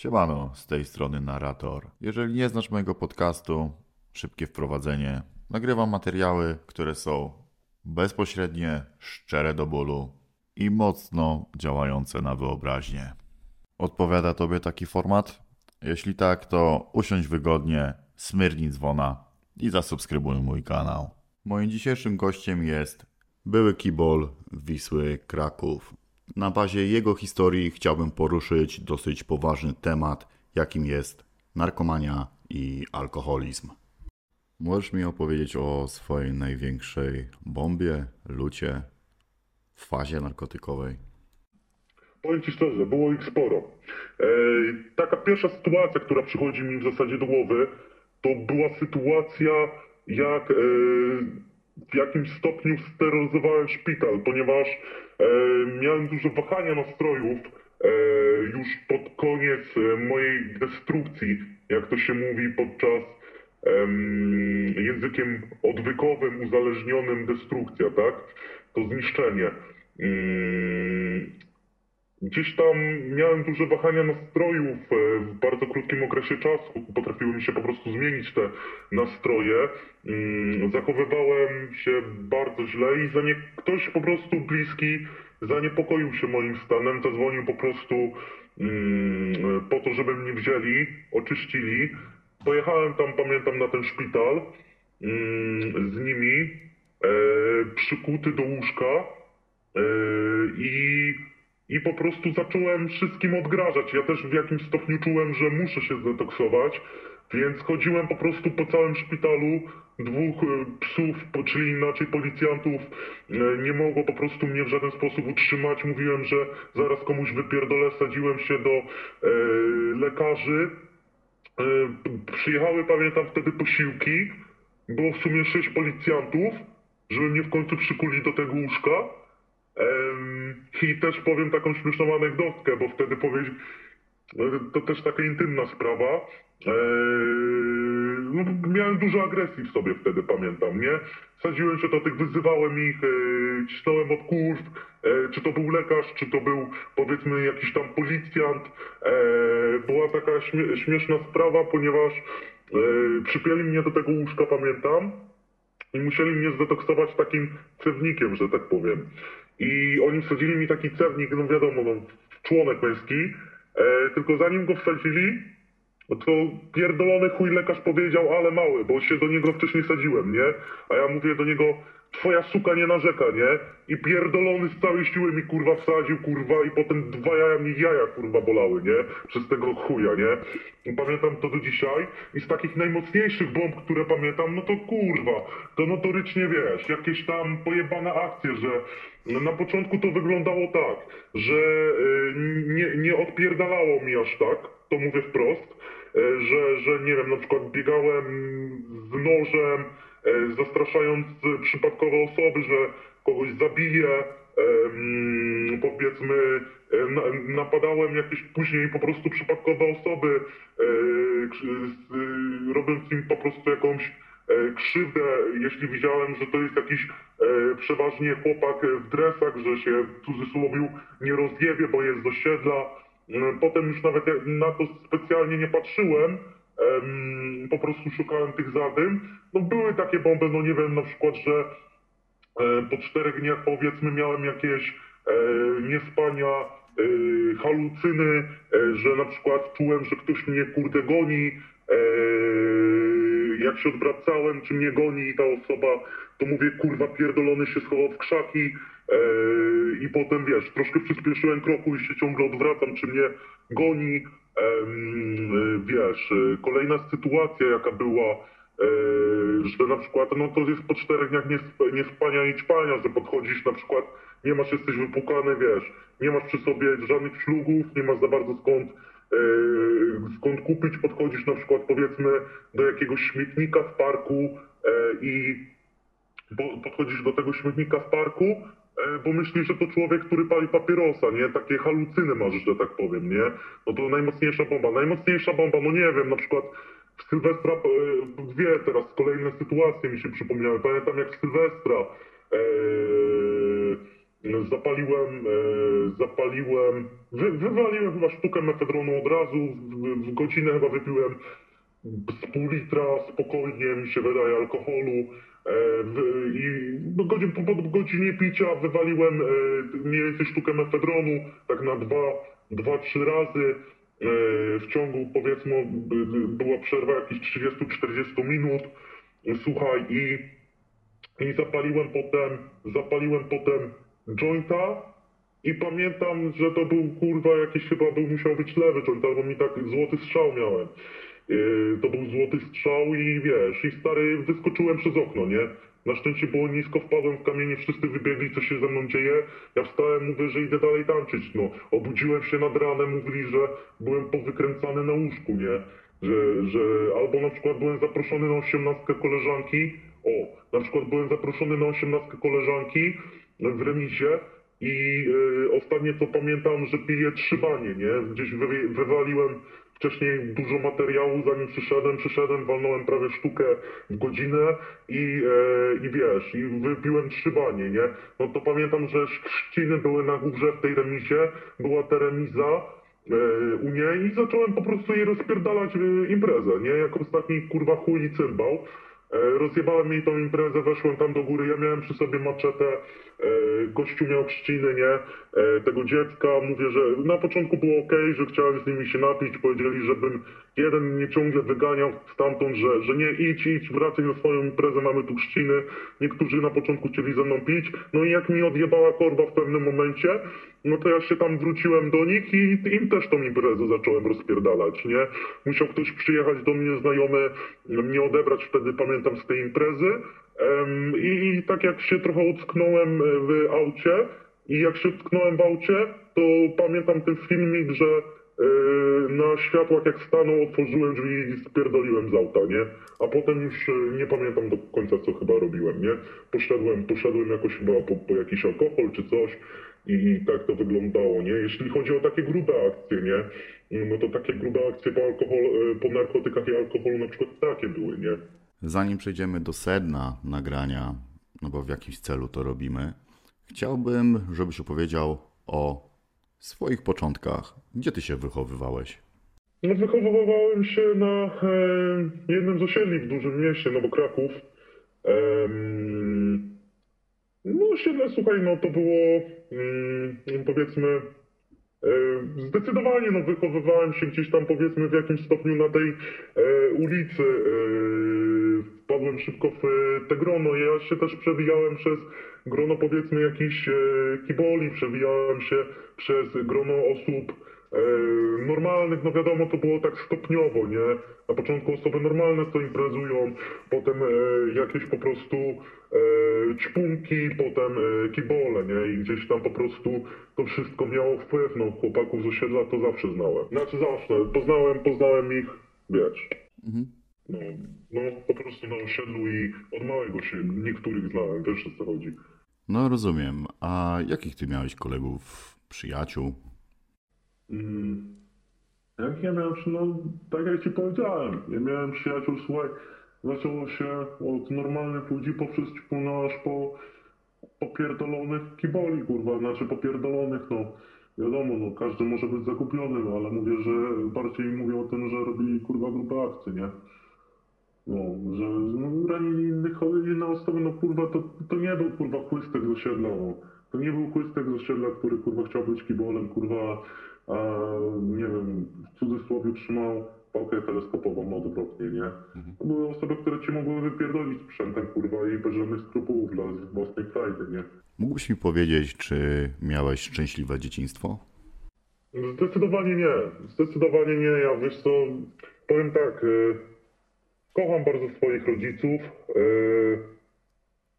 Siemano, z tej strony narrator. Jeżeli nie znasz mojego podcastu, szybkie wprowadzenie. Nagrywam materiały, które są bezpośrednie, szczere do bólu i mocno działające na wyobraźnię. Odpowiada Tobie taki format? Jeśli tak, to usiądź wygodnie, smyrnij dzwona i zasubskrybuj mój kanał. Moim dzisiejszym gościem jest były kibol Wisły Kraków. Na bazie jego historii chciałbym poruszyć dosyć poważny temat, jakim jest narkomania i alkoholizm. Możesz mi opowiedzieć o swojej największej bombie, lucie, fazie narkotykowej? Powiem Ci szczerze, było ich sporo. E, taka pierwsza sytuacja, która przychodzi mi w zasadzie do głowy, to była sytuacja, jak e, w jakimś stopniu steroryzowałem szpital, ponieważ miałem duże wahania nastrojów e, już pod koniec e, mojej destrukcji, jak to się mówi podczas em, językiem odwykowym, uzależnionym destrukcja, tak? To zniszczenie. Gdzieś tam miałem duże wahania nastrojów e, w bardzo krótkim okresie czasu. Potrafiły mi się po prostu zmienić te nastroje. Mm, Zachowywałem się bardzo źle i za nie, ktoś po prostu bliski zaniepokoił się moim stanem, zadzwonił po prostu mm, po to, żeby mnie wzięli, oczyścili. Pojechałem tam, pamiętam, na ten szpital mm, z nimi, e, przykuty do łóżka e, i i po prostu zacząłem wszystkim odgrażać. Ja też w jakimś stopniu czułem, że muszę się zdetoksować, więc chodziłem po prostu po całym szpitalu. Dwóch e, psów, czyli inaczej policjantów, e, nie mogło po prostu mnie w żaden sposób utrzymać. Mówiłem, że zaraz komuś wypierdolę, sadziłem się do e, lekarzy. E, przyjechały, pamiętam, wtedy posiłki. Było w sumie sześć policjantów, żeby mnie w końcu przykuli do tego łóżka. I też powiem taką śmieszną anegdotkę, bo wtedy powiedział, to też taka intymna sprawa. Eee, no, miałem dużo agresji w sobie wtedy, pamiętam, nie? Sadziłem się do tych, wyzywałem ich, e, cisnąłem od kurw, e, czy to był lekarz, czy to był powiedzmy jakiś tam policjant. E, była taka śmie śmieszna sprawa, ponieważ e, przypięli mnie do tego łóżka, pamiętam, i musieli mnie zdetoksować takim cewnikiem, że tak powiem. I oni wsadzili mi taki cewnik, no wiadomo, no, członek męski, e, tylko zanim go wsadzili, no to pierdolony chuj lekarz powiedział, ale mały, bo się do niego wcześniej sadziłem, nie? A ja mówię do niego, twoja suka nie narzeka, nie? I pierdolony z całej siły mi kurwa wsadził, kurwa, i potem dwa jaja mi jaja kurwa bolały, nie? Przez tego chuja, nie? I pamiętam to do dzisiaj. I z takich najmocniejszych bomb, które pamiętam, no to kurwa, to notorycznie wiesz, jakieś tam pojebane akcje, że na początku to wyglądało tak, że y, nie, nie odpierdalało mi aż tak, to mówię wprost, y, że, że nie wiem, na przykład biegałem z nożem, zastraszając y, przypadkowe osoby, że kogoś zabiję, em, powiedzmy, na, napadałem jakieś później po prostu przypadkowe osoby, y, robiąc im po prostu jakąś e, krzywdę, jeśli widziałem, że to jest jakiś e, przeważnie chłopak w dresach, że się w cudzysłowie nie rozjebie, bo jest z osiedla. Potem już nawet na to specjalnie nie patrzyłem, po prostu szukałem tych zadym. No były takie bomby, no nie wiem, na przykład, że po czterech dniach powiedzmy miałem jakieś e, niespania, e, halucyny, e, że na przykład czułem, że ktoś mnie kurde goni, jak się odwracałem, czy mnie goni i ta osoba, to mówię, kurwa, pierdolony się schował w krzaki i potem, wiesz, troszkę przyspieszyłem kroku i się ciągle odwracam, czy mnie goni, wiesz, e, kolejna sytuacja, jaka była, e, że na przykład, no to jest po czterech dniach niesp- niespania i ćpania, że podchodzisz na przykład, nie masz, jesteś wypukany, wiesz, nie masz przy sobie żadnych szlugów, nie masz za bardzo skąd e, skąd kupić, podchodzisz na przykład powiedzmy do jakiegoś śmietnika w parku e, i po- podchodzisz do tego śmietnika w parku, e, bo myślisz, że to człowiek, który pali papierosa, nie? Takie halucyny masz, że tak powiem, nie? No to najmocniejsza bomba. Najmocniejsza bomba, no nie wiem, na przykład w Sylwestra, e, dwie teraz kolejne sytuacje mi się przypomniały. Pamiętam jak w Sylwestra e, Zapaliłem, e, zapaliłem, wy, wywaliłem chyba sztukę mefedronu od razu, w, w godzinę chyba wypiłem z pół litra spokojnie, mi się wydaje, alkoholu. E, no, godzin, po, po godzinie picia wywaliłem e, mniej więcej sztukę mefedronu, tak na dwa, dwa trzy razy. E, w ciągu powiedzmy by- była przerwa jakieś 30-40 minut. Słuchaj i, i zapaliłem potem, zapaliłem potem jointa i pamiętam, że to był kurwa jakiś chyba był musiał być lewy joint, albo mi tak złoty strzał miałem. Yy, to był złoty strzał i wiesz, i stary wyskoczyłem przez okno, nie? Na szczęście było nisko, wpadłem w kamienie, wszyscy wybiegli, co się ze mną dzieje. Ja wstałem, mówię, że idę dalej tańczyć, no. Obudziłem się nad ranem, mówili, że byłem powykręcany na łóżku, nie? Że, że albo na przykład byłem zaproszony na osiemnastkę koleżanki, o, na przykład byłem zaproszony na osiemnastkę koleżanki w remisie i y, ostatnie co pamiętam, że piję trzy banie, nie? Gdzieś wy, wywaliłem wcześniej dużo materiału, zanim przyszedłem, przyszedłem, walnąłem prawie sztukę w godzinę i, e, i wiesz, i wypiłem trzy banie, nie? No to pamiętam, że chrzciny były na górze w tej remisie, była ta remiza e, u niej i zacząłem po prostu jej rozpierdalać e, imprezę, nie? Jak ostatni kurwa chuj i cymbał. E, Rozjebałem jej tą imprezę, weszłem tam do góry, ja miałem przy sobie maczetę, e, gościu miał chrzciny, nie, e, tego dziecka, mówię, że na początku było ok, że chciałem z nimi się napić, powiedzieli, żebym jeden mnie ciągle wyganiał stamtąd, że, że nie idź, idź, wracaj na swoją imprezę, mamy tu chrzciny, niektórzy na początku chcieli ze mną pić, no i jak mi odjebała korba w pewnym momencie, no to ja się tam wróciłem do nich i im też tą imprezę zacząłem rozpierdalać, nie? Musiał ktoś przyjechać do mnie znajomy, mnie odebrać wtedy, pamiętam, z tej imprezy i, tak jak się trochę utknąłem w aucie i jak się utknąłem w aucie, to pamiętam ten filmik, że e, na światłach jak stanął, otworzyłem drzwi i spierdoliłem z auta, nie? A potem już e, nie pamiętam do końca, co chyba robiłem, nie? Poszedłem, poszedłem jakoś chyba po, po jakiś alkohol czy coś i, i tak to wyglądało, nie? Jeśli chodzi o takie grube akcje, nie? No to takie grube akcje po, alkohol, e, po narkotykach i alkoholu na przykład takie były, nie? Zanim przejdziemy do sedna nagrania, no bo w jakimś celu to robimy, chciałbym, żebyś opowiedział o swoich początkach. Gdzie ty się wychowywałeś? No wychowywałem się na e, jednym z osiedli w dużym mieście, no bo Kraków. Em, no osiedle, słuchaj, no to było mm, powiedzmy e, zdecydowanie, no wychowywałem się gdzieś tam powiedzmy w jakimś stopniu na tej e, ulicy. E, wpadłem szybko w e, te grono. Ja się też przewijałem przez grono powiedzmy jakichś e, kiboli, przewijałem się przez grono osób e, normalnych, no wiadomo, to było tak stopniowo, nie? Na początku osoby normalne co imprezują, potem jakieś po prostu ćpunki, potem kibole, nie? I gdzieś tam po prostu to wszystko miało wpływ, no chłopaków z osiedla to zawsze znałem. Znaczy zawsze, poznałem, poznałem ich, wiesz, no, no po prostu na osiedlu i od małego się niektórych znałem, wiesz o co chodzi. No rozumiem. A jakich ty miałeś kolegów, przyjaciół? Mm. Jak ja miałem, no tak jak ci powiedziałem, ja miałem przyjaciół, słuchaj, zaczęło się od normalnych ludzi poprzez ćpuna aż po popierdolonych kiboli, kurwa, znaczy popierdolonych, no wiadomo, no każdy może być zakupiony, no ale mówię, że bardziej mówię o tym, że robili, kurwa, grupę akcji, nie? No, że ranili innych, inne osoby, no kurwa, to, to nie był kurwa chłystek z osiedla, no. To nie był chłystek z osiedla, który kurwa chciał być kibolem, kurwa, a nie wiem, w cudzysłowie trzymał pałkę teleskopową odwrotnie, nie? To były osoby, które ci mogły wypierdolić sprzętem, kurwa, i bez żadnych skrupułów dla własnej frajdy, nie? Mógłbyś mi powiedzieć, czy miałeś szczęśliwe dzieciństwo? Zdecydowanie nie. Zdecydowanie nie. Ja wiesz co, powiem tak. Y, kocham bardzo swoich rodziców. Y,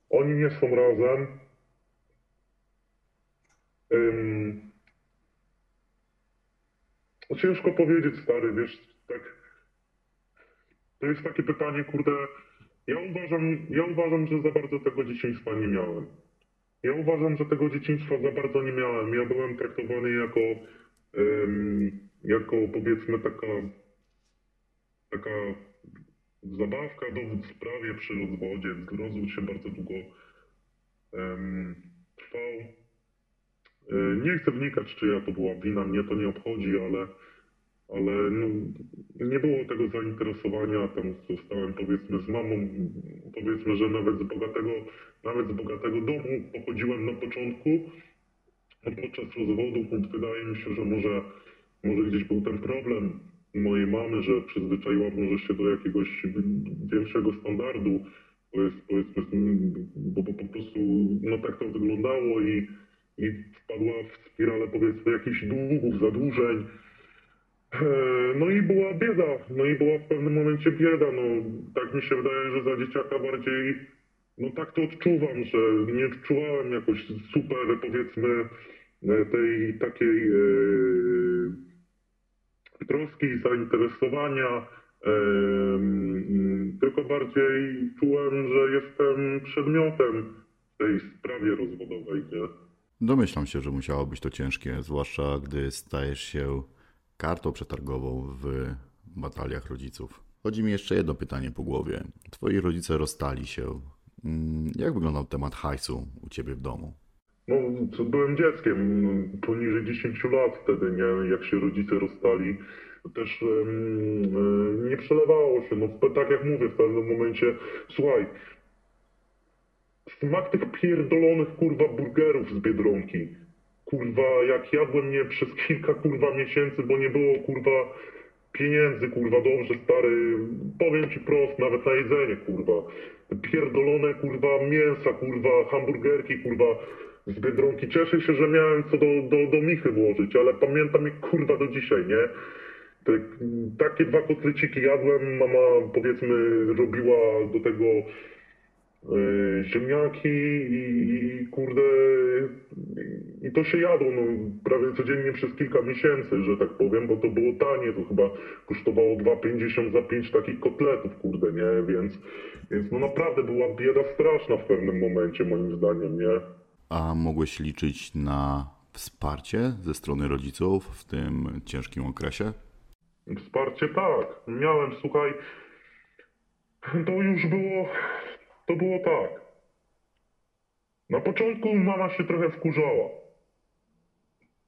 oni nie są razem. No ciężko powiedzieć, stary, wiesz, tak. To jest takie pytanie, kurde. Ja uważam, ja uważam, że za bardzo tego dzieciństwa nie miałem. Ja uważam, że tego dzieciństwa za bardzo nie miałem. Ja byłem traktowany jako, jako powiedzmy taka, taka zabawka, dowód w sprawie przy rozwodzie. Rozwód się bardzo długo em, trwał. E, Nie chcę wnikać, czyja to była wina, mnie to nie obchodzi, ale, ale no, nie było tego zainteresowania. Tam zostałem powiedzmy z mamą, powiedzmy, że nawet z bogatego, nawet z bogatego domu pochodziłem na początku. A podczas rozwodu wydaje mi się, że może, może gdzieś był ten problem mojej mamy, że przyzwyczaiła może się do jakiegoś większego standardu, powiedz- powiedzmy, bo, bo po prostu no tak to wyglądało i, i wpadła w spiralę powiedzmy jakichś długów, zadłużeń. E, No i była bieda, no i była w pewnym momencie bieda, no tak mi się wydaje, że za dzieciaka bardziej, no tak to odczuwam, że nie odczuwałem jakoś super powiedzmy e, tej takiej e, troski, zainteresowania, tylko bardziej czułem, że jestem przedmiotem tej sprawie rozwodowej, nie? Domyślam się, że musiało być to ciężkie, zwłaszcza gdy stajesz się kartą przetargową w bataliach rodziców. Chodzi mi jeszcze jedno pytanie po głowie. Twoi rodzice rozstali się. Mm, Jak wyglądał temat hajsu u ciebie w domu? No, byłem dzieckiem, poniżej 10 lat wtedy, nie, jak się rodzice rozstali, też e, nie przelewało się, no tak jak mówię, w pewnym momencie, słuchaj, smak tych pierdolonych, kurwa, burgerów z Biedronki, kurwa, jak jadłem je przez kilka, kurwa, miesięcy, bo nie było, kurwa, pieniędzy, kurwa, dobrze, stary, powiem ci prost, nawet na jedzenie, kurwa, pierdolone, kurwa, mięsa, kurwa, hamburgerki, kurwa, z Biedronki. Cieszę się, że miałem co do, do, do michy włożyć, ale pamiętam je, kurwa, do dzisiaj, nie? Te, takie dwa kotleciki jadłem, mama, powiedzmy, robiła do tego e, ziemniaki i, i kurde, i to się jadło no, prawie codziennie przez kilka miesięcy, że tak powiem, bo to było tanie, to chyba kosztowało 2,50 za 5 takich kotletów, kurde, nie, więc, więc no naprawdę była bieda straszna w pewnym momencie, moim zdaniem, nie. A mogłeś liczyć na wsparcie ze strony rodziców w tym ciężkim okresie? Wsparcie tak. Miałem, słuchaj, to już było, to było tak. Na początku mama się trochę wkurzała.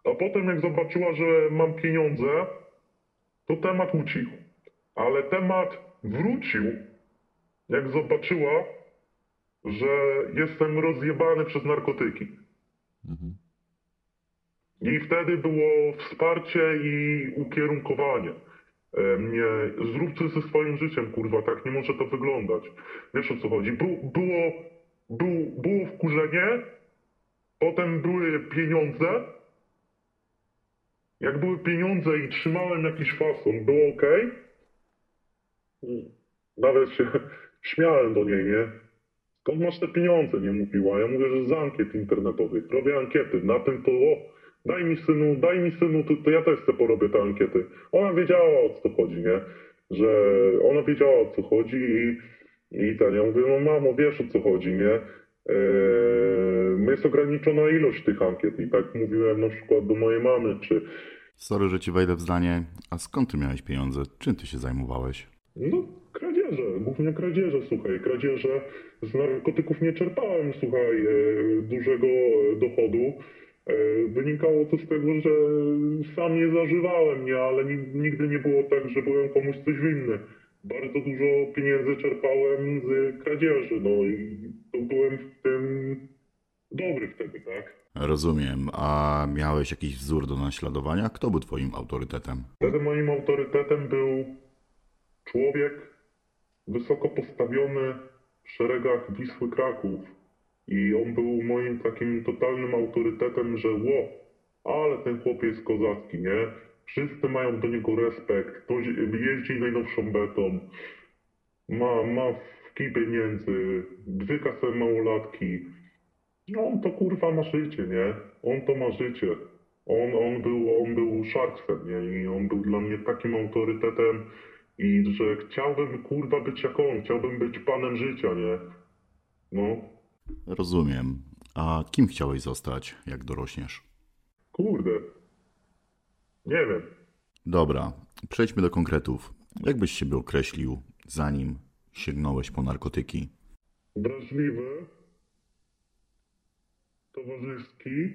A potem jak zobaczyła, że mam pieniądze, to temat ucichł. Ale temat wrócił, jak zobaczyła, że jestem rozjebany przez narkotyki. I wtedy było wsparcie i ukierunkowanie e, mnie. Zrób coś ze swoim życiem, kurwa, tak nie może to wyglądać. Wiesz o co chodzi? Bu, było, był, było wkurzenie, potem były pieniądze. Jak były pieniądze i trzymałem jakiś fason, było ok. Nawet się śmiałem do niej, nie? Skąd masz te pieniądze? Nie mówiła. Ja mówię, że z ankiet internetowych. Robię ankiety. Na tym to, o, daj mi synu, daj mi synu, to, to ja też chcę porobię te ankiety. Ona wiedziała o co chodzi, nie? Że ona wiedziała o co chodzi i, i ten, ja mówię, no mamo, wiesz o co chodzi, nie? Eee, jest ograniczona ilość tych ankiet i tak mówiłem na przykład do mojej mamy, czy Sorry, że ci wejdę w zdanie. A skąd ty miałeś pieniądze? Czym ty się zajmowałeś? No, kradzieże, głównie kradzieże, słuchaj, kradzieże. Z narkotyków nie czerpałem, słuchaj, e, dużego dochodu. E, wynikało to z tego, że sam nie zażywałem, nie, ale ni- nigdy nie było tak, że byłem komuś coś winny. Bardzo dużo pieniędzy czerpałem z kradzieży, no i to byłem w tym dobry wtedy, tak? Rozumiem. A miałeś jakiś wzór do naśladowania? Kto był twoim autorytetem? Wtedy moim autorytetem był człowiek wysoko postawiony w szeregach Wisły Kraków. I on był moim takim totalnym autorytetem, że ło, ale ten chłop jest kozacki, nie? Wszyscy mają do niego respekt. Ktoś jeździ najnowszą betą, ma, ma w kij pieniędzy, wyka sobie małolatki. No on to kurwa ma życie, nie? On to ma życie. On, on, był, on był sharksem, nie? I on był dla mnie takim autorytetem i że chciałbym kurwa być jak on, chciałbym być panem życia, nie? No, Rozumiem. A kim chciałeś zostać, jak dorośniesz? kurde. Nie wiem. Dobra, przejdźmy do konkretów. Jak byś siebie określił, zanim sięgnąłeś po narkotyki? Wrażliwy, towarzyski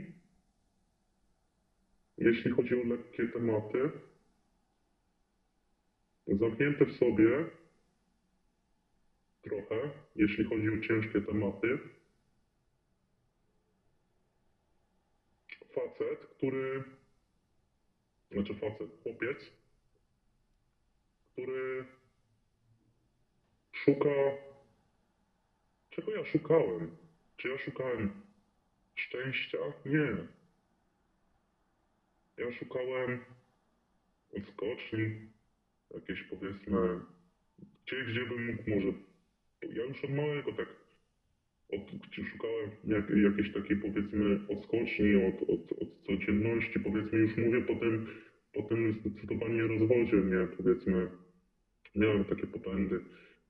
jeśli chodzi o lekkie tematy, zamknięte w sobie trochę, jeśli chodzi o ciężkie tematy. Facet, który, znaczy facet, chłopiec, który szuka, czego ja szukałem? Czy ja szukałem szczęścia? Nie. Ja szukałem odskoczni, jakieś powiedzmy, gdzieś, gdzie bym mógł może, ja już od małego tak od, gdzie szukałem jak, jakiejś takiej powiedzmy odskoczni od, od, od codzienności, powiedzmy już mówię po tym, po tym zdecydowanie rozwodzie mnie, powiedzmy, miałem takie popędy,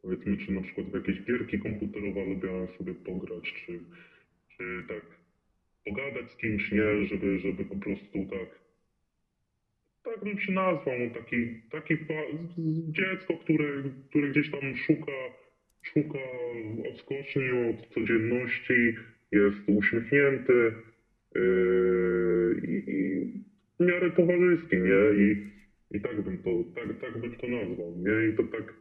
powiedzmy, czy na przykład w jakieś gierki komputerowe lubiałem sobie pograć, czy, czy tak pogadać z kimś, nie, żeby, żeby po prostu tak tak bym się nazwał, no taki, taki dziecko, które, które gdzieś tam szuka, szuka odskoczni od codzienności, jest uśmiechnięty yy, i, i w miarę towarzyski, nie? I, i tak bym to, tak, tak bym to nazwał, nie? I to tak,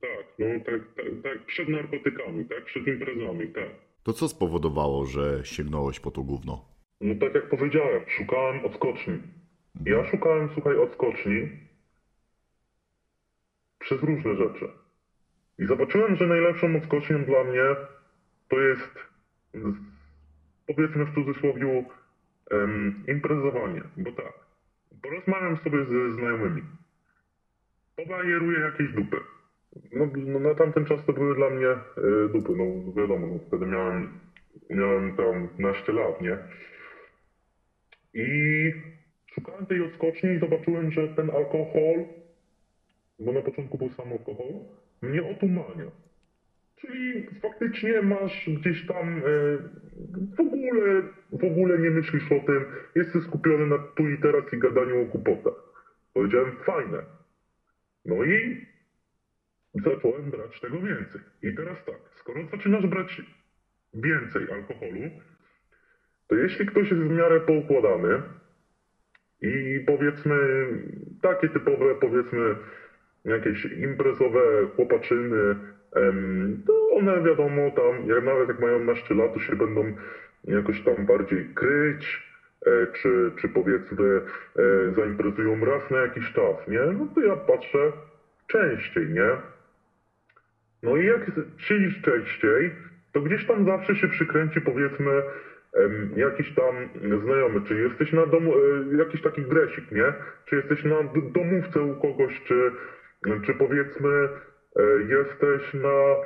tak, no tak, tak, tak przed narkotykami, tak, przed imprezami, tak. To co spowodowało, że sięgnąłeś po to gówno? No tak jak powiedziałem, szukałem odskoczni. Ja szukałem, słuchaj, odskoczni przez różne rzeczy. I zobaczyłem, że najlepszą odskocznią dla mnie to jest, powiedzmy w cudzysłowie, em, imprezowanie. Bo tak, porozmawiam sobie ze znajomymi. Pobajeruję jakieś dupy. No, no na tamten czas to były dla mnie e, dupy, no wiadomo, no, wtedy miałem, miałem tam naście lat, nie? I szukałem tej odskoczni i zobaczyłem, że ten alkohol, bo na początku był sam alkohol, mnie otumania. Czyli faktycznie masz gdzieś tam e, w ogóle, w ogóle nie myślisz o tym, jesteś skupiony na tu i teraz i gadaniu o głupotach. Powiedziałem fajne. No i zacząłem brać tego więcej. I teraz tak, skoro zaczynasz brać więcej alkoholu, to jeśli ktoś jest w miarę poukładany i powiedzmy takie typowe, powiedzmy jakieś imprezowe chłopaczyny, to one wiadomo tam, jak nawet jak mają naście lat, to się będą jakoś tam bardziej kryć, e, czy, czy powiedzmy e, zaimprezują raz na jakiś czas, nie? No to ja patrzę częściej, nie? No i jak siedzisz częściej, to gdzieś tam zawsze się przykręci powiedzmy jakiś tam znajomy, czy jesteś na domu, e, jakiś taki dresik, nie? Czy jesteś na domówce u kogoś, czy, czy powiedzmy e, jesteś na,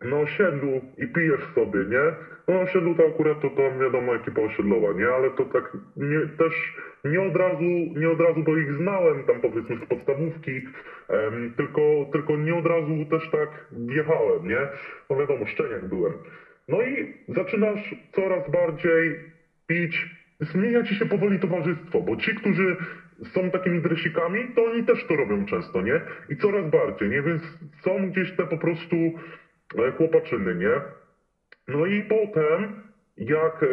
na osiedlu i pijesz sobie, nie? No osiedlu to akurat to tam wiadomo ekipa osiedlowa, nie? Ale to tak nie, też nie od razu, nie od razu, bo ich znałem tam powiedzmy z podstawówki, em, tylko, tylko nie od razu też tak wjechałem, nie? No wiadomo, szczeniak byłem. No i zaczynasz coraz bardziej pić, zmienia ci się powoli towarzystwo, bo ci, którzy są takimi dresikami, to oni też to robią często, nie? I coraz bardziej, nie? Więc są gdzieś te po prostu e, chłopaczyny, nie? No i potem, jak, e,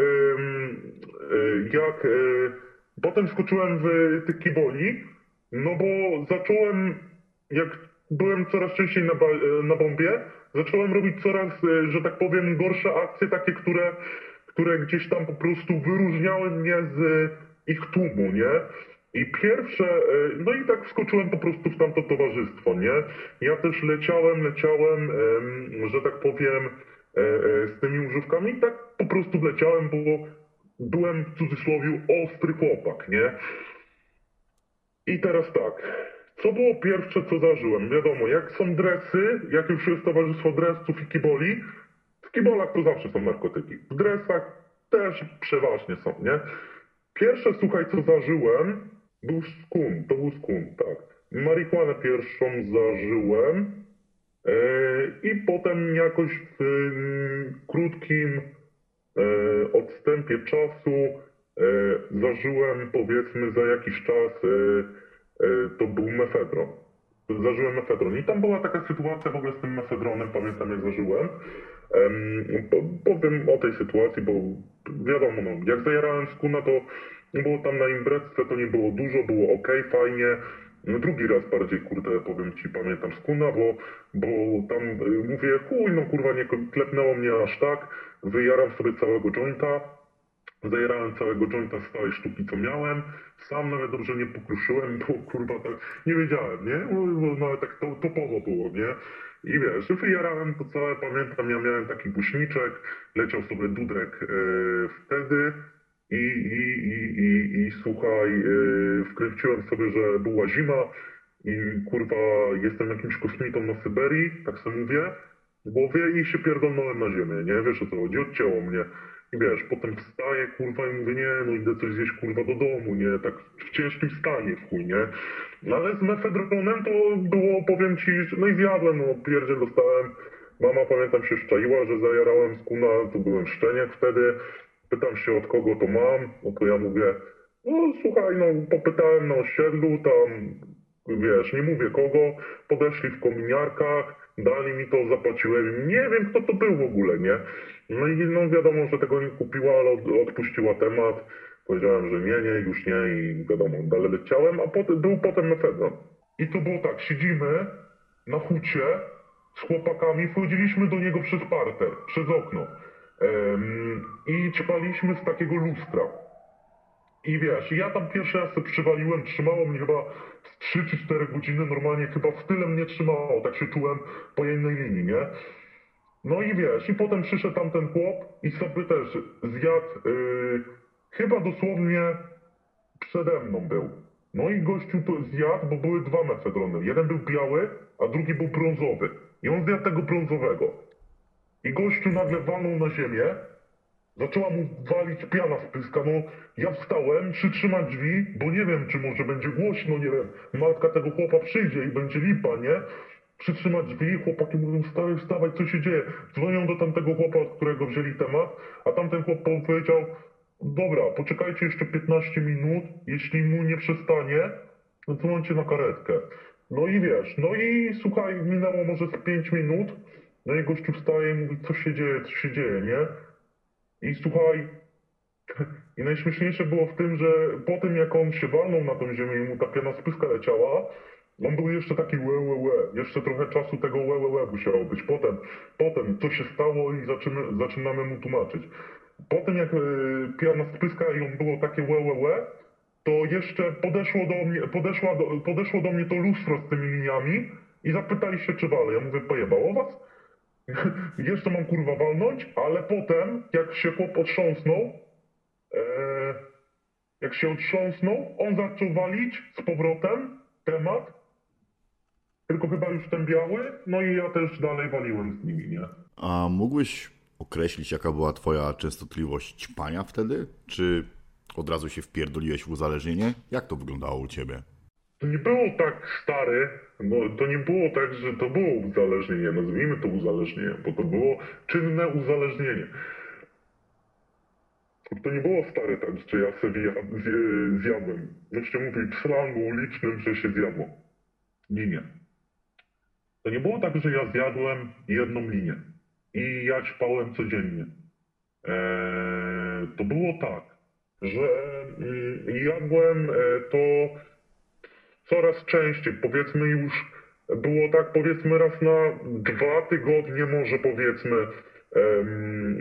jak, e, potem skoczyłem w tych kiboli, no bo zacząłem, jak byłem coraz częściej na, na bombie, zacząłem robić coraz, e, że tak powiem, gorsze akcje, takie, które, które gdzieś tam po prostu wyróżniały mnie z ich tłumu, nie? I pierwsze, e, no i tak wskoczyłem po prostu w tamto towarzystwo, nie? Ja też leciałem, leciałem, em, że tak powiem, e, e, z tymi używkami i tak po prostu leciałem, bo byłem w cudzysłowie ostry chłopak, nie? I teraz tak. Co było pierwsze, co zażyłem? Wiadomo, jak są dresy, jak już jest towarzystwo dresców i kiboli, w kibolach to zawsze są narkotyki. W dresach też przeważnie są, nie? Pierwsze, słuchaj, co zażyłem, był skun. To był skun, tak. Marihuanę pierwszą zażyłem e, i potem jakoś w mm, krótkim e, odstępie czasu e, zażyłem, powiedzmy, za jakiś czas, to był mefedron. Zażyłem mefedron. I tam była taka sytuacja w ogóle z tym mefedronem, pamiętam jak zażyłem. Em, po, powiem o tej sytuacji, bo wiadomo, no, jak zajarałem skuna, to Było tam na imprezce, to nie było dużo, było ok, fajnie. No drugi raz bardziej, kurde, powiem ci, pamiętam skuna, bo, bo tam y, mówię, chuj, no kurwa, nie klepnęło mnie aż tak, wyjaram sobie całego jointa, zajerałem całego jointa z całej sztuki, co miałem, sam nawet dobrze nie pokruszyłem, bo kurwa tak, nie wiedziałem, nie, bo, bo nawet tak to, topowo było, nie, i wiesz, wyjarałem to całe, pamiętam, ja miałem taki guśniczek, leciał sobie dudek e, wtedy, i, i, i, i, i słuchaj, yy, wkręciłem sobie, że była zima i kurwa jestem jakimś kosmitą na Syberii, tak sobie mówię, w głowie i się pierdolnąłem na ziemię, nie? Wiesz o co chodzi, odcięło mnie. I wiesz, potem wstaję, kurwa, i mówię, nie, no idę coś zjeść, kurwa, do domu, nie? Tak w ciężkim stanie, w chuj, nie? No ale z mefedronem to było, powiem ci, no i zjadłem, no pierdziel dostałem. Mama, pamiętam, się szczaiła, że zajarałem z kuna, to byłem szczeniak wtedy. Pytam się, od kogo to mam, no to ja mówię, no słuchaj, no popytałem na osiedlu, tam, wiesz, nie mówię kogo, podeszli w kominiarkach, dali mi to, zapłaciłem, nie wiem kto to był w ogóle, nie? No i no wiadomo, że tego nie kupiła, ale od, odpuściła temat, powiedziałem, że nie, nie, już nie i wiadomo, dalej leciałem, a potem, był potem mefedron. I to było tak, siedzimy na hucie z chłopakami, wchodziliśmy do niego przez parter, przez okno i czepaliśmy z takiego lustra. I wiesz, ja tam pierwszy raz przywaliłem, trzymało mnie chyba 3 czy 4 godziny, normalnie chyba w tyle mnie trzymało, tak się czułem po jednej linii, nie? No i wiesz, i potem przyszedł tam ten chłop i sobie też zjadł, yy, chyba dosłownie przede mną był. No i gościu to zjadł, bo były dwa mefedrony. Jeden był biały, a drugi był brązowy. I on zjadł tego brązowego. I gościu nagle walnął na ziemię, zaczęła mu walić piana z pyska, no ja wstałem, przytrzymać drzwi, bo nie wiem, czy może będzie głośno, nie wiem, matka tego chłopa przyjdzie i będzie lipa, nie? Przytrzymać drzwi, chłopaki mówią, stary, wstawaj, co się dzieje? Dzwonią do tamtego chłopa, od którego wzięli temat, a tamten chłop powiedział, dobra, poczekajcie jeszcze 15 minut, jeśli mu nie przestanie, dzwońcie na karetkę. No i wiesz, no i słuchaj, minęło może z 5 minut, no i gościu wstaje i mówi, co się dzieje, co się dzieje, nie? I słuchaj, i najśmieszniejsze było w tym, że po tym jak on się walnął na tą ziemię i mu ta piana z pyska leciała, on był jeszcze taki łe, łe, łe. Jeszcze trochę czasu tego łe, łe, łe musiało być. Potem, potem co się stało i zaczynamy, mu tłumaczyć. Potem jak y, piana z pyska i on było takie łe, łe, łe, to jeszcze podeszło do mnie, podeszła do, podeszło do mnie to lustro z tymi liniami i zapytali się, czy walę. Ja mówię, pojebało was? Jeszcze mam kurwa walnąć, ale potem, jak się chłop otrząsnął, e, jak się otrząsnął, on zaczął walić z powrotem temat, tylko chyba już ten biały, no i ja też dalej waliłem z nimi, nie? A mógłbyś określić, jaka była twoja częstotliwość ćpania wtedy? Czy od razu się wpierdoliłeś w uzależnienie? Jak to wyglądało u ciebie? To nie było tak stary, no to nie było tak, że to było uzależnienie, nazwijmy to uzależnieniem, bo to było czynne uzależnienie. To nie było stare tak, że ja sobie zjadłem. Się mówi w slangu ulicznym, że się zjadło. Nie. To nie było tak, że ja zjadłem jedną linię i ja ćpałem codziennie. Eee, to było tak, że mm, jadłem e, to coraz częściej, powiedzmy już było tak powiedzmy raz na dwa tygodnie może powiedzmy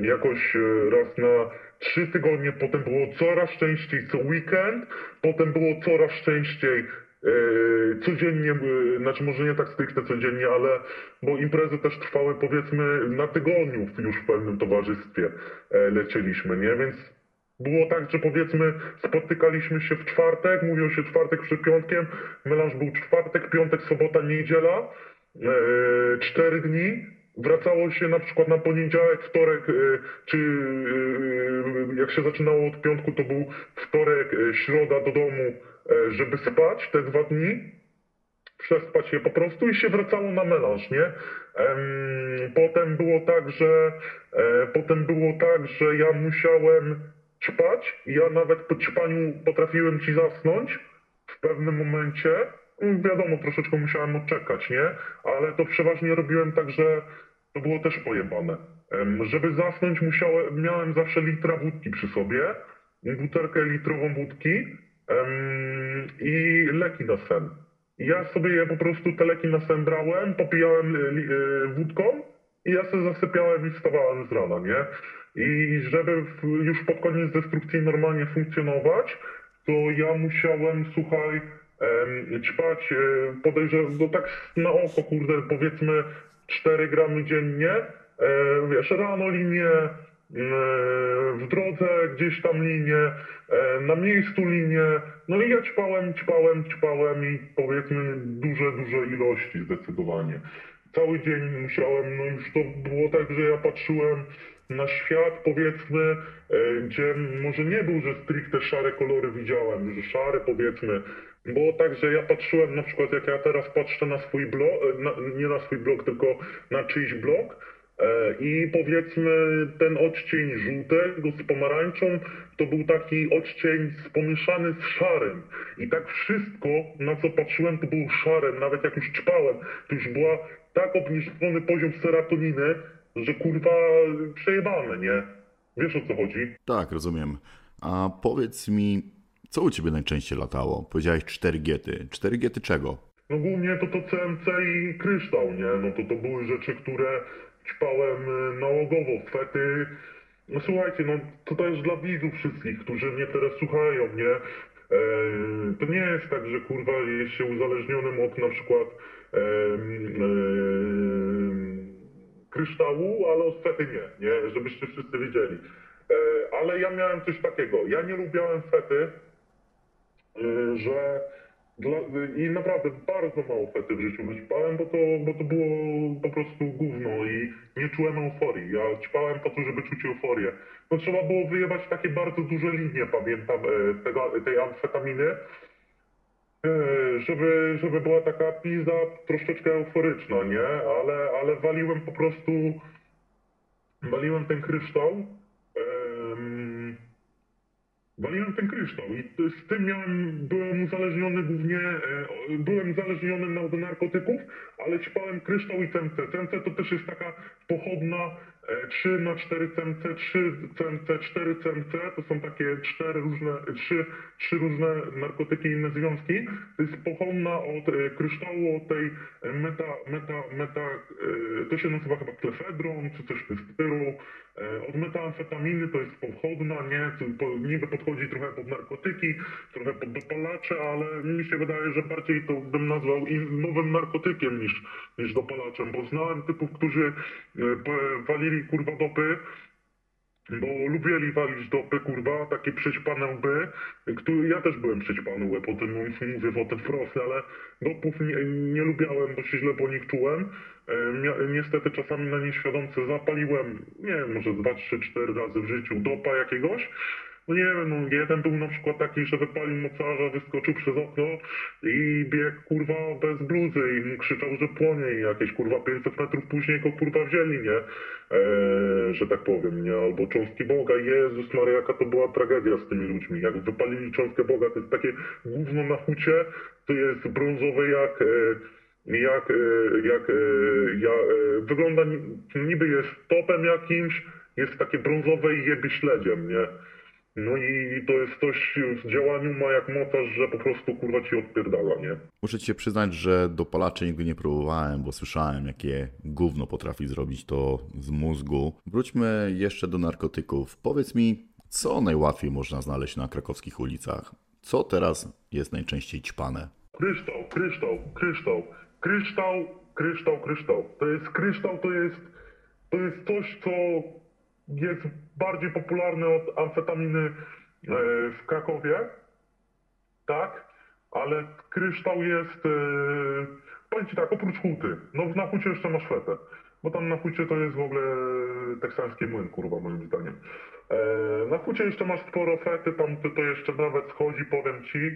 jakoś e, raz na trzy tygodnie, potem było coraz częściej co weekend, potem było coraz częściej e, codziennie, e, znaczy może nie tak stricte codziennie, ale bo imprezy też trwały powiedzmy na tygodniu już w pewnym towarzystwie lecieliśmy, nie? Więc było tak, że powiedzmy spotykaliśmy się w czwartek, mówią się czwartek przed piątkiem, melanż był czwartek, piątek, sobota, niedziela, e, cztery dni. Wracało się na przykład na poniedziałek, wtorek, e, czy e, jak się zaczynało od piątku, to był wtorek, e, środa do domu, e, żeby spać te dwa dni przespać je po prostu i się wracało na melanż, nie? Em, potem było tak, że e, potem było tak, że ja musiałem ćpać ja nawet po ćpaniu potrafiłem ci zasnąć w pewnym momencie. Mm, Wiadomo, troszeczkę musiałem odczekać, nie? Ale to przeważnie robiłem tak, że to było też pojebane. Żeby zasnąć musiałem, miałem zawsze litra wódki przy sobie butelkę litrową wódki i leki na sen. Ja sobie je po prostu te leki na sen brałem, popijałem li, y, wódką i ja sobie zasypiałem i wstawałem z rana, nie? I żeby w, już pod koniec destrukcji normalnie funkcjonować, to ja musiałem, słuchaj, em, ćpać, e, podejrzewam, no tak na oko, kurde, powiedzmy 4 gramy dziennie, e, wiesz, rano linię, e, w drodze gdzieś tam linię, e, na miejscu linię, no i ja ćpałem, ćpałem, ćpałem i powiedzmy duże, duże ilości zdecydowanie. Cały dzień musiałem, no już to było tak, że ja patrzyłem na świat, powiedzmy, e, gdzie może nie był, że stricte szare kolory widziałem, że szare powiedzmy. Było tak, że ja patrzyłem na przykład, jak ja teraz patrzę na swój blog, na, nie na swój blog, tylko na czyjś blog, E, I powiedzmy ten odcień żółtego z pomarańczą to był taki odcień pomieszany z szarym. I tak wszystko, na co patrzyłem, to było szare. Nawet jak już czpałem, to już była tak obniżony poziom serotoniny, że kurwa przejebane, nie? Wiesz o co chodzi? Tak, rozumiem. A powiedz mi, co u ciebie najczęściej latało? Powiedziałeś 4 giety. 4 giety czego? No głównie to to CMC i kryształ, nie? No to to były rzeczy, które ćpałem y, nałogowo, fety. No słuchajcie, no to też dla widzów wszystkich, którzy mnie teraz słuchają, nie? E, to nie jest tak, że kurwa jest się uzależnionym od na przykład kryształu, ale od fety nie, nie? Żebyście wszyscy wiedzieli. E, ale ja miałem coś takiego. Ja nie lubiałem fety, y, że dla, i naprawdę bardzo mało fety w życiu wyćpałem, bo to, bo to było po prostu gówno i nie czułem euforii. Ja ćpałem po to, żeby czuć euforię. No trzeba było wyjebać takie bardzo duże linie, pamiętam, e, tego, tej amfetaminy, e, żeby, żeby była taka pizda troszeczkę euforyczna, nie? Ale, ale waliłem po prostu, waliłem ten kryształ, em, Waliłem ten kryształ i z tym miałem, byłem uzależniony głównie, e, byłem uzależniony od narkotyków, ale ćpałem kryształ i CMC. CMC to też jest taka pochodna e, 3 na 4 CMC, 3 CMC, 4 CMC, to są takie cztery różne, trzy, trzy różne narkotyki i inne związki. To jest pochodna od e, kryształu, od tej e, meta, meta, meta, e, to się nazywa chyba klefedron, czy coś w tym stylu. E, Od metamfetaminy to jest pochodna, nie? Niby podchodzi trochę pod narkotyki, trochę pod dopalacze, ale mi się wydaje, że bardziej to bym nazwał nowym narkotykiem niż, niż dopalaczem, bo znałem typów, którzy e, walili kurwa dopy, bo lubieli walić dopy, kurwa, takie przećpane łby, który, ja też byłem przećpany łeb, o tym mówię, o ten frosty, ale dopów nie, nie lubiałem, bo się źle po nich czułem. E, niestety czasami na nieświadomce zapaliłem, nie wiem, może dwa, trzy, cztery razy w życiu dopa jakiegoś. No nie wiem, no jeden był na przykład taki, że wypalił mocarza, wyskoczył przez okno i biegł kurwa bez bluzy i krzyczał, że płonie i jakieś kurwa 500 metrów później go kurwa wzięli, nie? Eee, że tak powiem, nie? Albo cząstki Boga. Jezus Maria, jaka to była tragedia z tymi ludźmi. Jak wypalili cząstkę Boga, to jest takie gówno na hucie, to jest brązowe jak... E, jak, e, jak e, ja, e, wygląda, ni- niby jest topem jakimś, jest takie brązowe i jebie śledziem, nie? No i to jest coś w działaniu ma jak mocarz, że po prostu kurwa ci odpierdala, nie? Muszę ci się przyznać, że dopalacze nigdy nie próbowałem, bo słyszałem, jakie gówno potrafi zrobić to z mózgu. Wróćmy jeszcze do narkotyków. Powiedz mi, co najłatwiej można znaleźć na krakowskich ulicach? Co teraz jest najczęściej ćpane? Kryształ, kryształ, kryształ, kryształ, kryształ, kryształ. To jest kryształ, to jest, to jest coś, co jest bardziej popularne od amfetaminy e, w Krakowie, tak? Ale kryształ jest, e, powiem ci tak, oprócz huty, no na hucie jeszcze masz fetę, bo tam na hucie to jest w ogóle teksański młyn, kurwa, moim zdaniem. E, na hucie jeszcze masz sporo fety, tam to, to jeszcze nawet schodzi, powiem ci,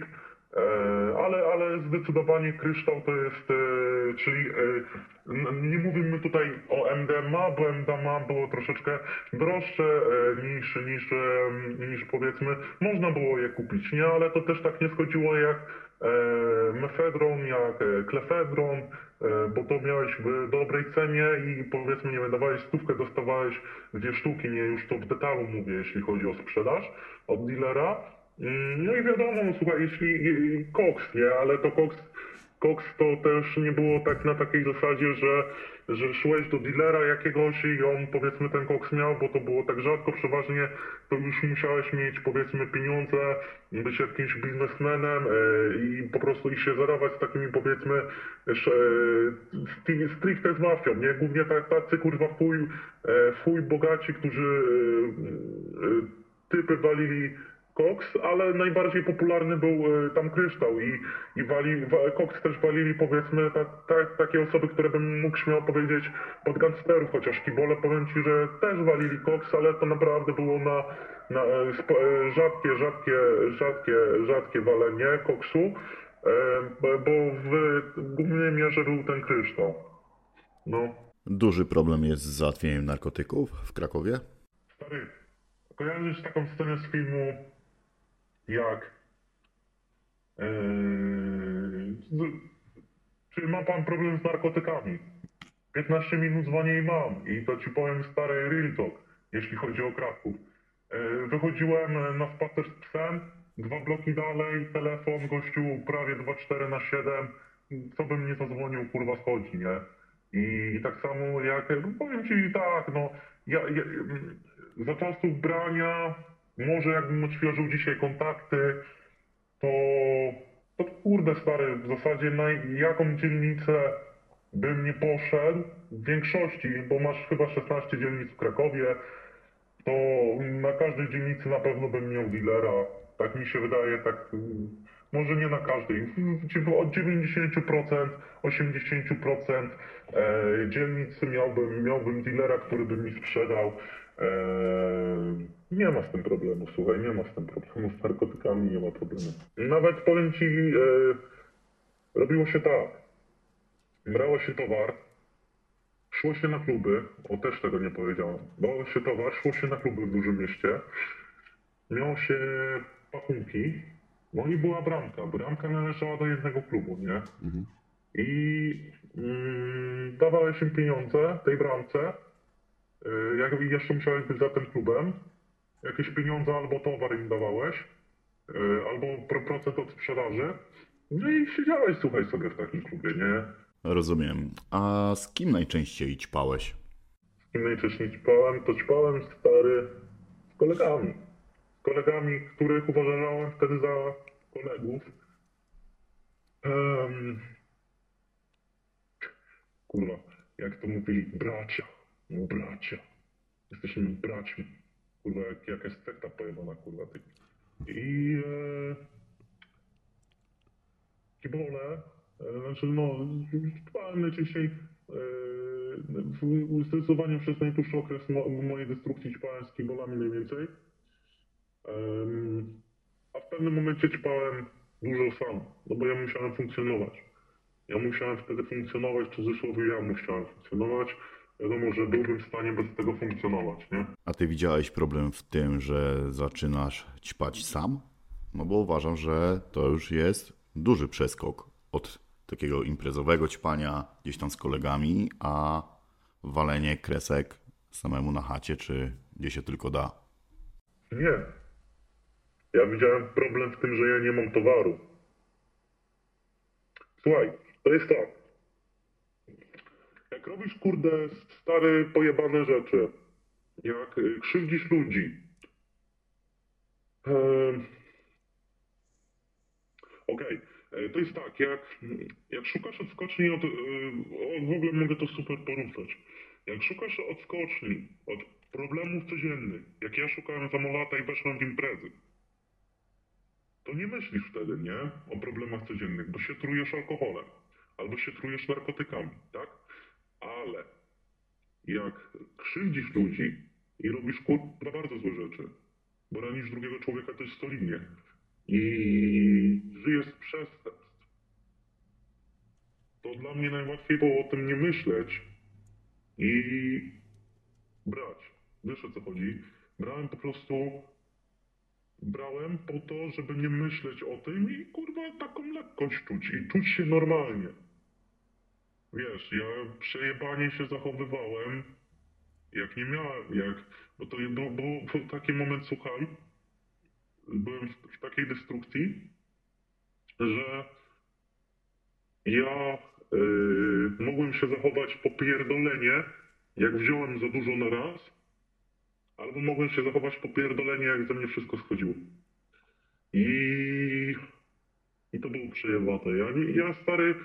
ale, ale zdecydowanie kryształ to jest, e, czyli e, nie mówimy tutaj o MDMA, bo MDMA było troszeczkę droższe e, niż, niż, e, niż powiedzmy, można było je kupić, nie? Ale to też tak nie schodziło jak e, mefedron, jak e, klefedron, e, bo to miałeś w dobrej cenie i powiedzmy, nie wiem, dawałeś stówkę, dostawałeś dwie sztuki, nie już to w detalu mówię, jeśli chodzi o sprzedaż od dealera. Mm, No i wiadomo, słuchaj, jeśli koks, nie, ale to koks, koks to też nie było tak na takiej zasadzie, że, że szłeś do dealera jakiegoś i on powiedzmy ten koks miał, bo to było tak rzadko, przeważnie to już musiałeś mieć powiedzmy pieniądze, być jakimś biznesmenem e, i po prostu i się zarawać z takimi powiedzmy e, stricte z mafią, nie? Głównie tacy kurwa fuj, e, fuj bogaci, którzy typy walili koks, ale najbardziej popularny był e, tam kryształ i, i wali, wa, koks też walili powiedzmy ta, ta, takie osoby, które bym mógł śmiało powiedzieć pod gangsterów, chociaż kibole powiem ci, że też walili koks, ale to naprawdę było na, na e, e, rzadkie, rzadkie, rzadkie, rzadkie walenie koksu, bo bo w głównej mierze był ten kryształ. No. Duży problem jest z załatwieniem narkotyków w Krakowie. Stary, kojarzysz taką scenę z filmu jak z, czy ma pan problem z narkotykami? 15 minut dzwonię i mam i to ci powiem stary real talk, jeśli chodzi o Kraków. Yy, wychodziłem na spacer z psem, dwa bloki dalej, telefon, gościu prawie 2,4 na 7, co bym nie zadzwonił, kurwa schodzi, nie? I tak samo jak, powiem ci tak, no, ja, ja, za czasów brania, może jakbym odświeżył dzisiaj kontakty, to, to kurde stary, w zasadzie na jaką dzielnicę bym nie poszedł, w większości, bo masz chyba 16 dzielnic w Krakowie, to na każdej dzielnicy na pewno bym miał dealera. Tak mi się wydaje, tak może nie na każdej. Od 90%, 80% e, dzielnicy miałbym, miałbym dealera, który by mi sprzedał. E, nie ma z tym problemu, słuchaj, nie ma z tym problemu. Z narkotykami nie ma problemu. Nawet powiem ci, e, robiło się tak. Brało się towar, Szło się na kluby, o też tego nie powiedziałem. Brało się towar, szło się na kluby w dużym mieście. Miało się pachunki, no i była bramka. Bramka należała do jednego klubu, nie? I mm, dawałeś im pieniądze tej bramce. Y, jak jeszcze musiałeś być za tym klubem, jakieś pieniądze albo towar im dawałeś, y, albo pro- procent od sprzedaży. No i siedziałeś, słuchaj, sobie w takim klubie, nie? Rozumiem. A z kim najczęściej ćpałeś? Z kim najczęściej ćpałem, to ćpałem stary z kolegami. Z kolegami, których uważałem wtedy za kolegów. Em, kurwa, jak to mówili, bracia. No bracia. Jesteśmy braćmi. Kurwa, jak, jakaś sekta pojebana, kurwa. Ty. I e, kibole, e, znaczy no, ćpałem najczęściej e, zdecydowanie przez najdłuższy okres mo mojej destrukcji ćpałem z kibolami najwięcej. Em, a w pewnym momencie ćpałem dużo sam, no bo ja musiałem funkcjonować. Ja musiałem wtedy funkcjonować, w cudzysłowie ja musiałem funkcjonować. Wiadomo, że byłbym w stanie bez tego funkcjonować, nie? A ty widziałeś problem w tym, że zaczynasz ćpać sam? No bo uważam, że to już jest duży przeskok od takiego imprezowego ćpania gdzieś tam z kolegami, a walenie kresek samemu na chacie, czy gdzie się tylko da. Nie. Ja widziałem problem w tym, że ja nie mam towaru. Słuchaj, to jest tak. Jak robisz, kurde, stare, pojebane rzeczy, jak y, krzywdzisz ludzi, em, okej, e, to jest tak, jak, jak szukasz odskoczni od, y, o, w ogóle mogę to super porównać, jak szukasz odskoczni od problemów codziennych, jak ja szukałem zamolata i weszłem w imprezy, to nie myślisz wtedy, nie? O problemach codziennych, bo się trujesz alkoholem albo się trujesz narkotykami, tak? Ale jak krzywdzisz ludzi i robisz kurwa bardzo złe rzeczy, bo ranisz drugiego człowieka też solidnie i żyjesz z przestępstw, to dla mnie najłatwiej było o tym nie myśleć i brać. Wiesz o co chodzi? Brałem po prostu brałem po to, żeby nie myśleć o tym i kurwa taką lekkość czuć i czuć się normalnie. Wiesz, ja przejebanie się zachowywałem, jak nie miałem, jak, bo to był, taki moment, słuchaj, byłem w, w takiej destrukcji, że ja yy, mogłem się zachować popierdolenie, jak wziąłem za dużo na raz, albo mogłem się zachować popierdolenie, jak ze mnie wszystko schodziło. I, i to było przejebate. Ja, ja stary,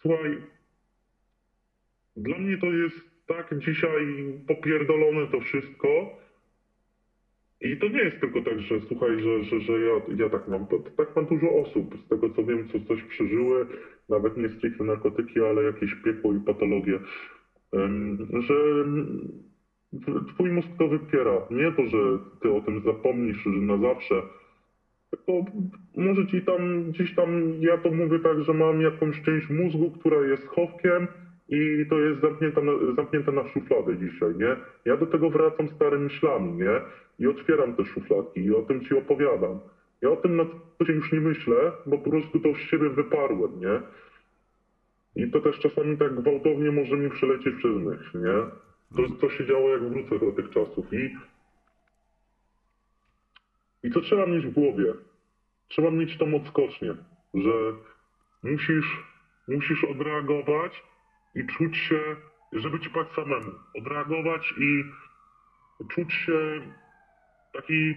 słuchaj, dla mnie to jest tak dzisiaj popierdolone to wszystko. I to nie jest tylko tak, że słuchaj, że, że, że ja, ja tak mam. To, to tak mam dużo osób, z tego co wiem, co coś przeżyły, nawet nie stricte narkotyki, ale jakieś piekło i patologie. Że twój mózg to wypiera. Nie to, że ty o tym zapomnisz, że na zawsze. Tylko może ci tam, gdzieś tam, ja to mówię tak, że mam jakąś część mózgu, która jest chowkiem i to jest zamknięta na, zamknięte na szufladę dzisiaj, nie? Ja do tego wracam starymi myślami, nie? I otwieram te szufladki i o tym ci opowiadam. Ja o tym na co dzień już nie myślę, bo po prostu to z siebie wyparłem, nie? I to też czasami tak gwałtownie może mi przelecieć przez myśl, nie? To, to się działo jak wrócę do tych czasów i i co trzeba mieć w głowie? Trzeba mieć tą odskocznię, że musisz, musisz odreagować i czuć się, żeby ci pać samemu. Odreagować i czuć się taki,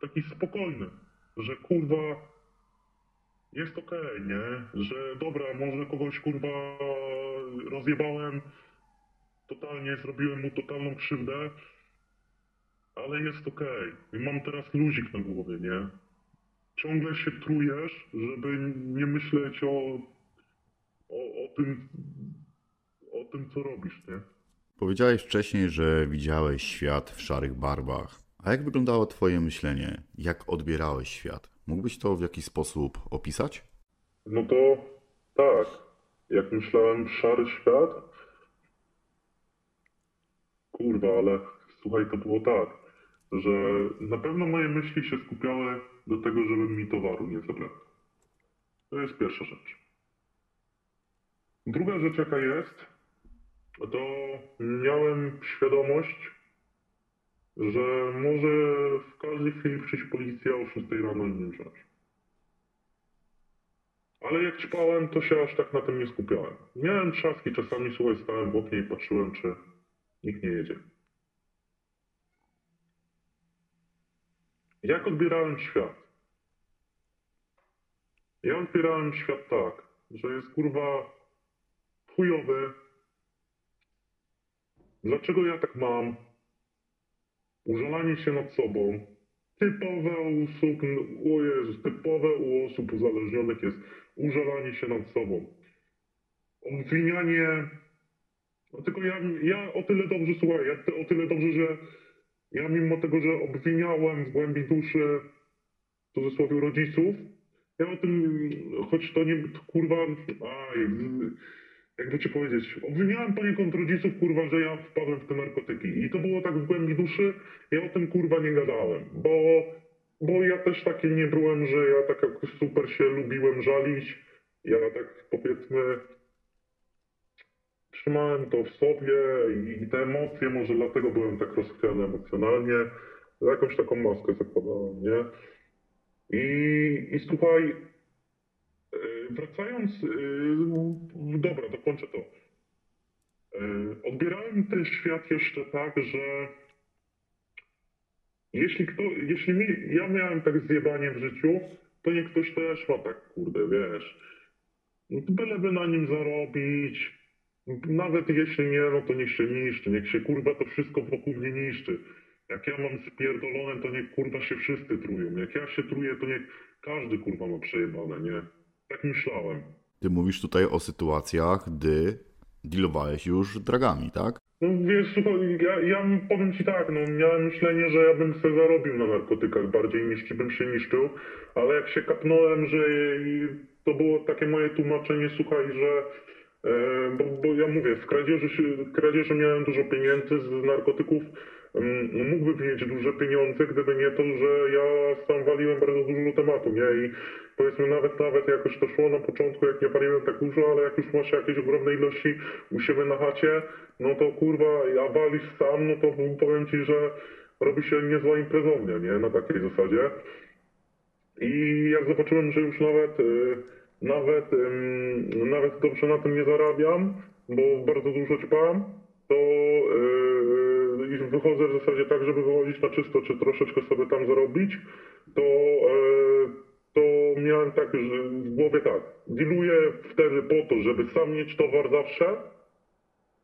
taki spokojny, że kurwa jest okej, nie? Że dobra, może kogoś kurwa rozjebałem, totalnie zrobiłem mu totalną krzywdę, ale jest okej. I mam teraz luzik na głowie, nie? Ciągle się trujesz, żeby nie myśleć o, o, o tym, tym, co robisz, nie? Powiedziałeś wcześniej, że widziałeś świat w szarych barwach. A jak wyglądało Twoje myślenie? Jak odbierałeś świat? Mógłbyś to w jakiś sposób opisać? No to tak. Jak myślałem szary świat, kurwa, ale słuchaj, to było tak, że na pewno moje myśli się skupiały do tego, żeby mi towaru nie zabrać. To jest pierwsza rzecz. Druga rzecz, jaka jest, to miałem świadomość, że może w każdej chwili przyjść policja o 6 rano i mnie wziąć. Ale jak ćpałem, to się aż tak na tym nie skupiałem. Miałem trzaski, czasami słuchaj, stałem w oknie i patrzyłem, czy nikt nie jedzie. Jak odbierałem świat? Ja odbierałem świat tak, że jest kurwa chujowy. Dlaczego ja tak mam? Użalanie się nad sobą. Typowe u osób, o Jezus, typowe u osób uzależnionych jest użalanie się nad sobą. Obwinianie. No tylko ja, ja o tyle dobrze, słuchaj, ja o tyle dobrze, że ja mimo tego, że obwiniałem w głębi duszy w cudzysłowie rodziców, ja o tym, choć to nie, kurwa, aj, jakby ci powiedzieć, obwiniałem poniekąd rodziców, kurwa, że ja wpadłem w te narkotyki. I to było tak w głębi duszy, ja o tym, kurwa, nie gadałem, bo, bo ja też taki nie byłem, że ja tak super się lubiłem żalić. Ja tak, powiedzmy, trzymałem to w sobie i te emocje, może dlatego byłem tak rozchwiany emocjonalnie, jakąś taką maskę zakładałem, nie? I, i słuchaj, wracając, yy, dobra, dokończę to. Yy, Odbierałem ten świat jeszcze tak, że jeśli kto, jeśli mi, ja miałem tak zjebanie w życiu, to nie ktoś też ma tak, kurde, wiesz, byleby na nim zarobić, nawet jeśli nie, no to niech się niszczy, niech się kurwa to wszystko wokół mnie niszczy. Jak ja mam spierdolone, to niech kurwa się wszyscy trują. Jak ja się truję, to niech każdy kurwa ma przejebane, nie? Tak myślałem. Ty mówisz tutaj o sytuacjach, gdy dealowałeś już dragami, tak? No wiesz, słuchaj, ja, ja powiem ci tak, no miałem myślenie, że ja bym sobie zarobił na narkotykach bardziej niż bym się niszczył, ale jak się kapnąłem, że to było takie moje tłumaczenie, słuchaj, że e, bo, bo ja mówię, w kradzieży, kradzieży miałem dużo pieniędzy, z narkotyków mm, mógłby mieć duże pieniądze, gdyby nie to, że ja sam waliłem bardzo dużo tematu, nie? I powiedzmy nawet, nawet jakoś to szło na początku, jak nie waliłem tak dużo, ale jak już masz jakieś ogromne ilości u siebie na chacie, no to kurwa, ja walisz sam, no to powiem ci, że robi się niezła imprezownia, nie? Na takiej zasadzie. I jak zobaczyłem, że już nawet, y, nawet, nawet dobrze na tym nie zarabiam, bo bardzo dużo ćpam, to yy, i wychodzę w zasadzie tak, żeby wychodzić na czysto, czy troszeczkę sobie tam zarobić, to, miałem tak, że w głowie tak, dealuję wtedy po to, żeby sam mieć towar zawsze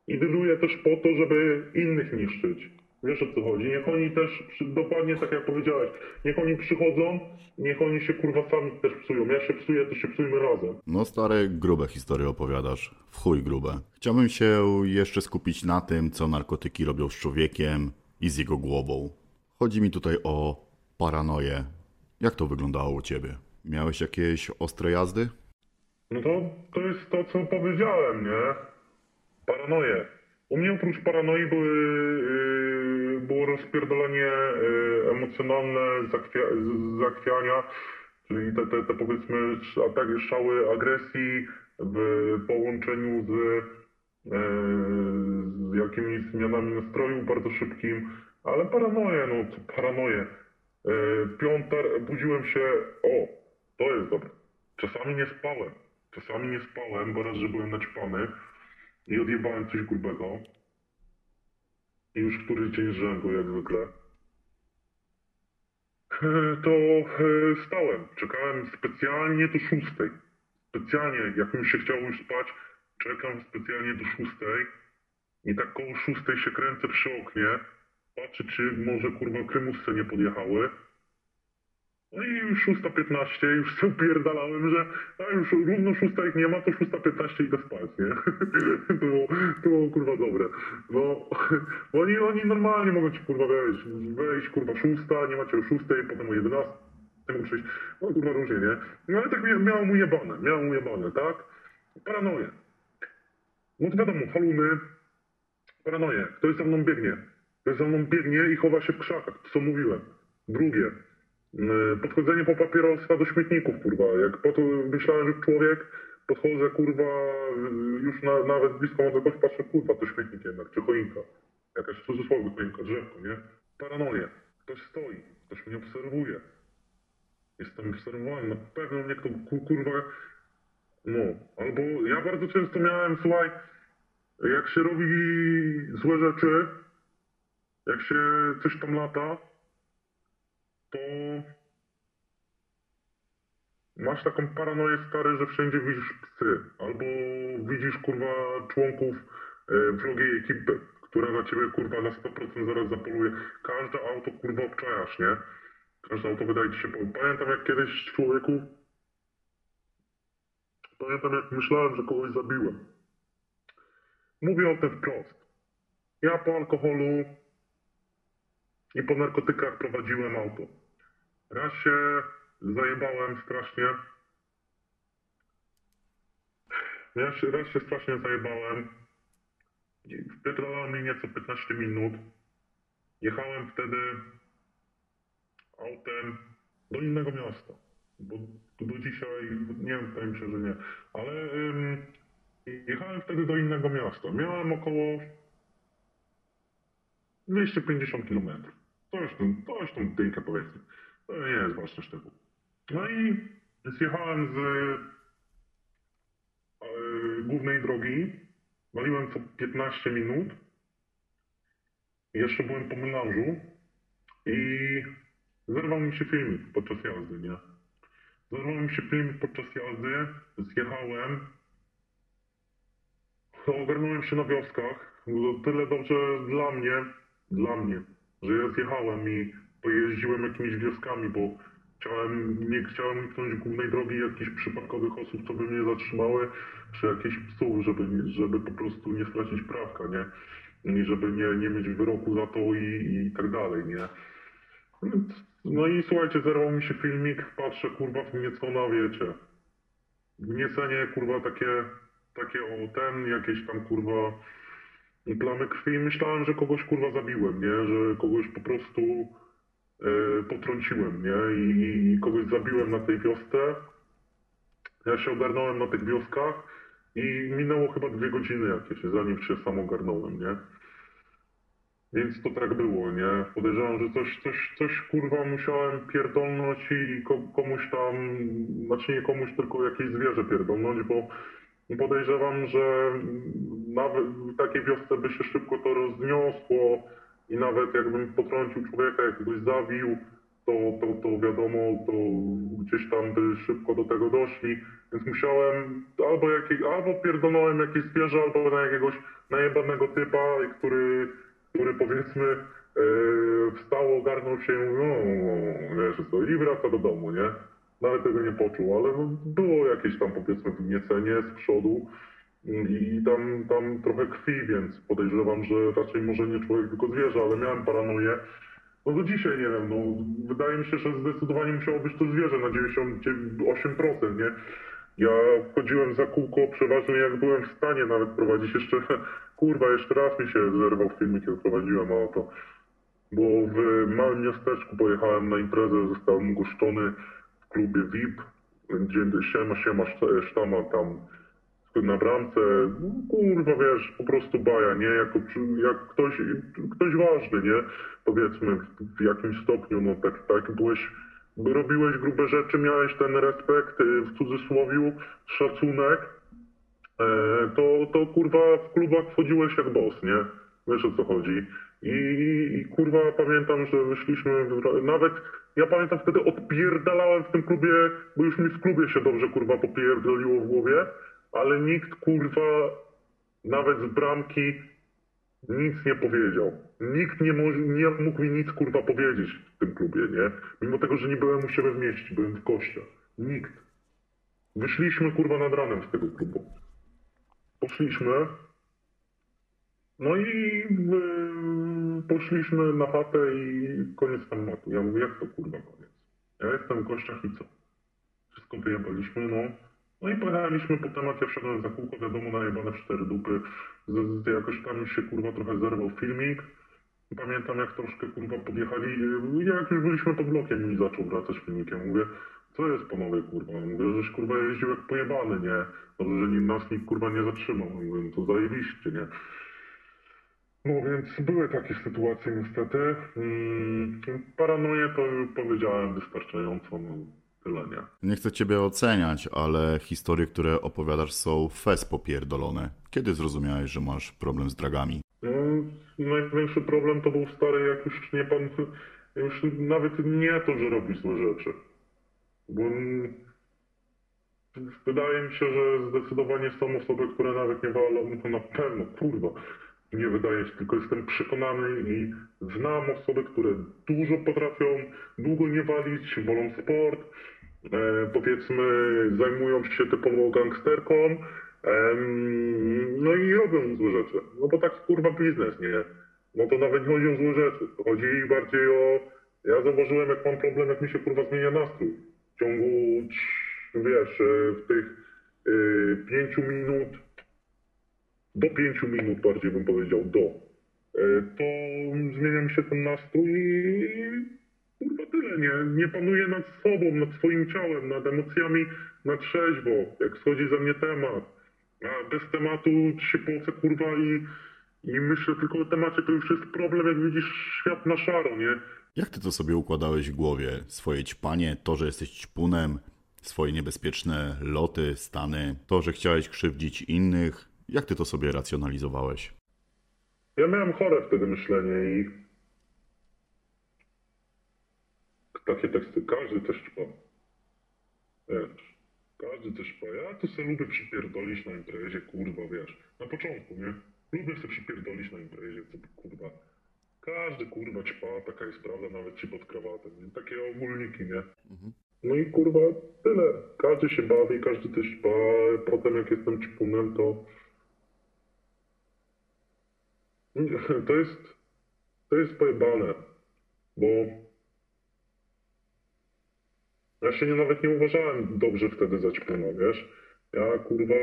i dealuję też po to, żeby innych niszczyć. Wiesz o co chodzi? Niech oni też, dokładnie tak jak powiedziałeś, niech oni przychodzą, niech oni się kurwa sami też psują. Ja się psuję, to się psujmy razem. No stare, grube historie opowiadasz. W chuj grube. Chciałbym się jeszcze skupić na tym, co narkotyki robią z człowiekiem i z jego głową. Chodzi mi tutaj o paranoję. Jak to wyglądało u ciebie? Miałeś jakieś ostre jazdy? No to, to jest to, co powiedziałem, nie? Paranoje. U mnie oprócz paranoi były, yy, było rozpierdolenie yy, emocjonalne, zakwia, zakwiania, czyli te, te, te powiedzmy ataki, szały agresji w połączeniu z, yy, z jakimiś zmianami nastroju bardzo szybkim, ale paranoje, no paranoje. Yy, piąta, budziłem się, o, to jest dobre. Czasami nie spałem. Czasami nie spałem, bo raz, że byłem naćpany i odjebałem coś grubego. I już który dzień rzędu, jak zwykle. To e, stałem. Czekałem specjalnie do szóstej. Specjalnie, jak mi się chciało już spać, czekam specjalnie do szóstej. I tak koło szóstej się kręcę przy oknie. Patrzę, czy może kurwa krymusce nie podjechały. No i już 6.15, już sobie upierdalałem, że a już równo 6 ich nie ma, to 6.15 idę spać, nie? to, było, to było kurwa dobre. Bo, oni, oni normalnie mogą ci kurwa wejść, wejść kurwa 6, nie macie o 6, potem o 11, mogą przyjść, no kurwa różnie, nie? No ale tak mia, miałem ujebane, miałem ujebane, tak? Paranoję. No to wiadomo, haluny, paranoję. Ktoś za mną biegnie. Ktoś za mną biegnie i chowa się w krzakach, co mówiłem. Drugie, Podchodzenie po papierosa do śmietników, kurwa. Jak po to myślałem, że człowiek, podchodzę, kurwa, już na, nawet blisko mam kogoś, patrzę, kurwa, to śmietnik jednak, czy choinka. Jakaś w cudzysłowie choinka, drzewko, nie? Paranoję. Ktoś stoi, ktoś mnie obserwuje. Jestem obserwowany, na pewno mnie kto, ku- kurwa, no. Albo ja bardzo często miałem, słuchaj, jak się robi złe rzeczy, jak się coś tam lata, to masz taką paranoję stary, że wszędzie widzisz psy, albo widzisz kurwa członków e, wrogiej ekipy, która na ciebie kurwa na 100% zaraz zapoluje. Każde auto kurwa obczajasz, nie? Każde auto wydaje ci się... Pamiętam jak kiedyś człowieku... Pamiętam jak myślałem, że kogoś zabiłem. Mówię o tym wprost. Ja po alkoholu i po narkotykach prowadziłem auto. Raz się zajebałem strasznie. Raz się, raz się strasznie zajebałem. Wpierdolałem mi nieco 15 minut. Jechałem wtedy autem do innego miasta. Bo do dzisiaj, nie wiem, wydaje mi się, że nie. Ale ym, jechałem wtedy do innego miasta. Miałem około 250 km. Coś tam, coś tam dynkę powiedzmy. To nie jest ważne sztyku. No i zjechałem z e, głównej drogi. Waliłem co 15 minut. Jeszcze byłem po melanżu i zerwał mi się filmik podczas jazdy, nie? Zerwał mi się filmik podczas jazdy, zjechałem, ogarnąłem się na wioskach. Tyle dobrze dla mnie, dla mnie, że ja zjechałem i pojeździłem jakimiś wioskami, bo chciałem, nie chciałem uniknąć głównej drogi jakichś przypadkowych osób, co by mnie zatrzymały, czy jakichś psów, żeby, żeby po prostu nie stracić prawka, nie? I żeby nie, nie mieć wyroku za to i, i tak dalej, nie? No i słuchajcie, zerwał mi się filmik, patrzę kurwa w niecona, wiecie. Wniecenie kurwa takie, takie o ten, jakieś tam kurwa plamy krwi. Myślałem, że kogoś kurwa zabiłem, nie? Że kogoś po prostu e, potrąciłem, nie? I, I kogoś zabiłem na tej wiosce. Ja się ogarnąłem na tych wioskach i minęło chyba dwie godziny jakieś, zanim się sam ogarnąłem, nie? Więc to tak było, nie? Podejrzewam, że coś, coś, coś kurwa musiałem pierdolnąć i ko- komuś tam, znaczy nie komuś, tylko jakieś zwierzę pierdolnąć, bo podejrzewam, że nawet w takiej wiosce by się szybko to rozniosło i nawet jakbym potrącił człowieka, jakiegoś zabił, to, to, to wiadomo, to gdzieś tam by szybko do tego doszli, więc musiałem albo, jakiej, albo pierdolnąłem jakieś zwierzę, albo na jakiegoś najebanego typa, który, który powiedzmy e, wstał, ogarnął się, no wiesz co, i wraca do domu, nie? Nawet tego nie poczuł, ale no, było jakieś tam powiedzmy wgniecenie z przodu i tam, tam trochę krwi, więc podejrzewam, że raczej może nie człowiek, tylko zwierzę, ale miałem paranoję. No do dzisiaj nie wiem, no wydaje mi się, że zdecydowanie musiało być to zwierzę na 98%, nie? Ja wchodziłem za kółko przeważnie jak byłem w stanie nawet prowadzić jeszcze, kurwa, jeszcze raz mi się zerwał filmik, jak prowadziłem auto. Bo w małym miasteczku pojechałem na imprezę, zostałem ugoszczony w klubie VIP, gdzie siema, siema, szta- sztama tam na bramce, no, kurwa wiesz, po prostu baja, nie? Jako, jak ktoś, ktoś ważny, nie? Powiedzmy w jakimś stopniu, no tak, tak byłeś, robiłeś grube rzeczy, miałeś ten respekt, y, w cudzysłowiu, szacunek, e, to, to kurwa w klubach wchodziłeś jak boss, nie? Wiesz o co chodzi. I, i kurwa pamiętam, że wyszliśmy, nawet ja pamiętam wtedy odpierdalałem w tym klubie, bo już mi w klubie się dobrze kurwa popierdoliło w głowie, ale nikt kurwa nawet z bramki nic nie powiedział. Nikt nie, mo- nie mógł mi nic kurwa powiedzieć w tym klubie, nie? Mimo tego, że nie byłem u siebie w mieście, byłem w kościach. Nikt. Wyszliśmy kurwa nad ranem z tego klubu. Poszliśmy. No i poszliśmy na chatę i koniec tematu. Ja mówię, jak to kurwa koniec? Ja jestem w kościach i co? Wszystko wyjebaliśmy, no. No i pojechaliśmy po temat, ja wszedłem za kółko, wiadomo, najebane w cztery dupy. Z, z, jakoś tam się kurwa trochę zerwał filmik. Pamiętam jak troszkę kurwa podjechali, jak już byliśmy pod blokiem i zaczął wracać filmikiem. Mówię, co jest panowie kurwa? Mówię, żeś kurwa jeździł jak pojebany, nie? Dobrze, że nas nikt kurwa nie zatrzymał. Mówię, no to zajebiście, nie? No więc były takie sytuacje niestety. Paranoję to powiedziałem wystarczająco, no tyle nie. Nie chcę ciebie oceniać, ale historie, które opowiadasz są fez popierdolone. Kiedy zrozumiałeś, że masz problem z dragami? No, największy problem to był stary, jak już nie pan, już nawet nie to, że robi złe rzeczy. Bo wydaje mi się, że zdecydowanie są osoby, które nawet nie walą, to na pewno, kurwa, nie wydaje się, tylko jestem przekonany i znam osoby, które dużo potrafią, długo nie walić, wolą sport, e, powiedzmy zajmują się typowo gangsterką, em, no i robią złe rzeczy. No bo tak kurwa biznes, nie? No to nawet nie chodzi o złe rzeczy, chodzi bardziej o... Ja zauważyłem, jak mam problem, jak mi się kurwa zmienia nastrój. W ciągu, wiesz, e, w tych y, pięciu minut, do pięciu minut bardziej bym powiedział, do, e, to zmienia mi się ten nastrój i kurwa tyle, nie? Nie panuję nad sobą, nad swoim ciałem, nad emocjami na trzeźwo, jak schodzi ze mnie temat. A bez tematu się płacę kurwa i, i myślę tylko o temacie, to już jest problem, jak widzisz świat na szaro, nie? Jak ty to sobie układałeś w głowie? Swoje ćpanie, to, że jesteś ćpunem, swoje niebezpieczne loty, stany, to, że chciałeś krzywdzić innych. Jak ty to sobie racjonalizowałeś? Ja miałem chore wtedy myślenie i takie teksty, każdy też ćpa. Wiesz, każdy też ćpa. Ja to sobie lubię przypierdolić na imprezie, kurwa, wiesz. Na początku, nie? Lubię sobie przypierdolić na imprezie, co kurwa. Każdy kurwa ćpa, taka jest prawda, nawet ci pod krawatem. Nie? Takie ogólniki, nie? No i kurwa, tyle. Każdy się bawi, każdy też ćpa. Potem jak jestem ćpunem, to to jest, to jest pojebane, bo ja się nie, nawet nie uważałem dobrze wtedy za ćpuna, wiesz. Ja kurwa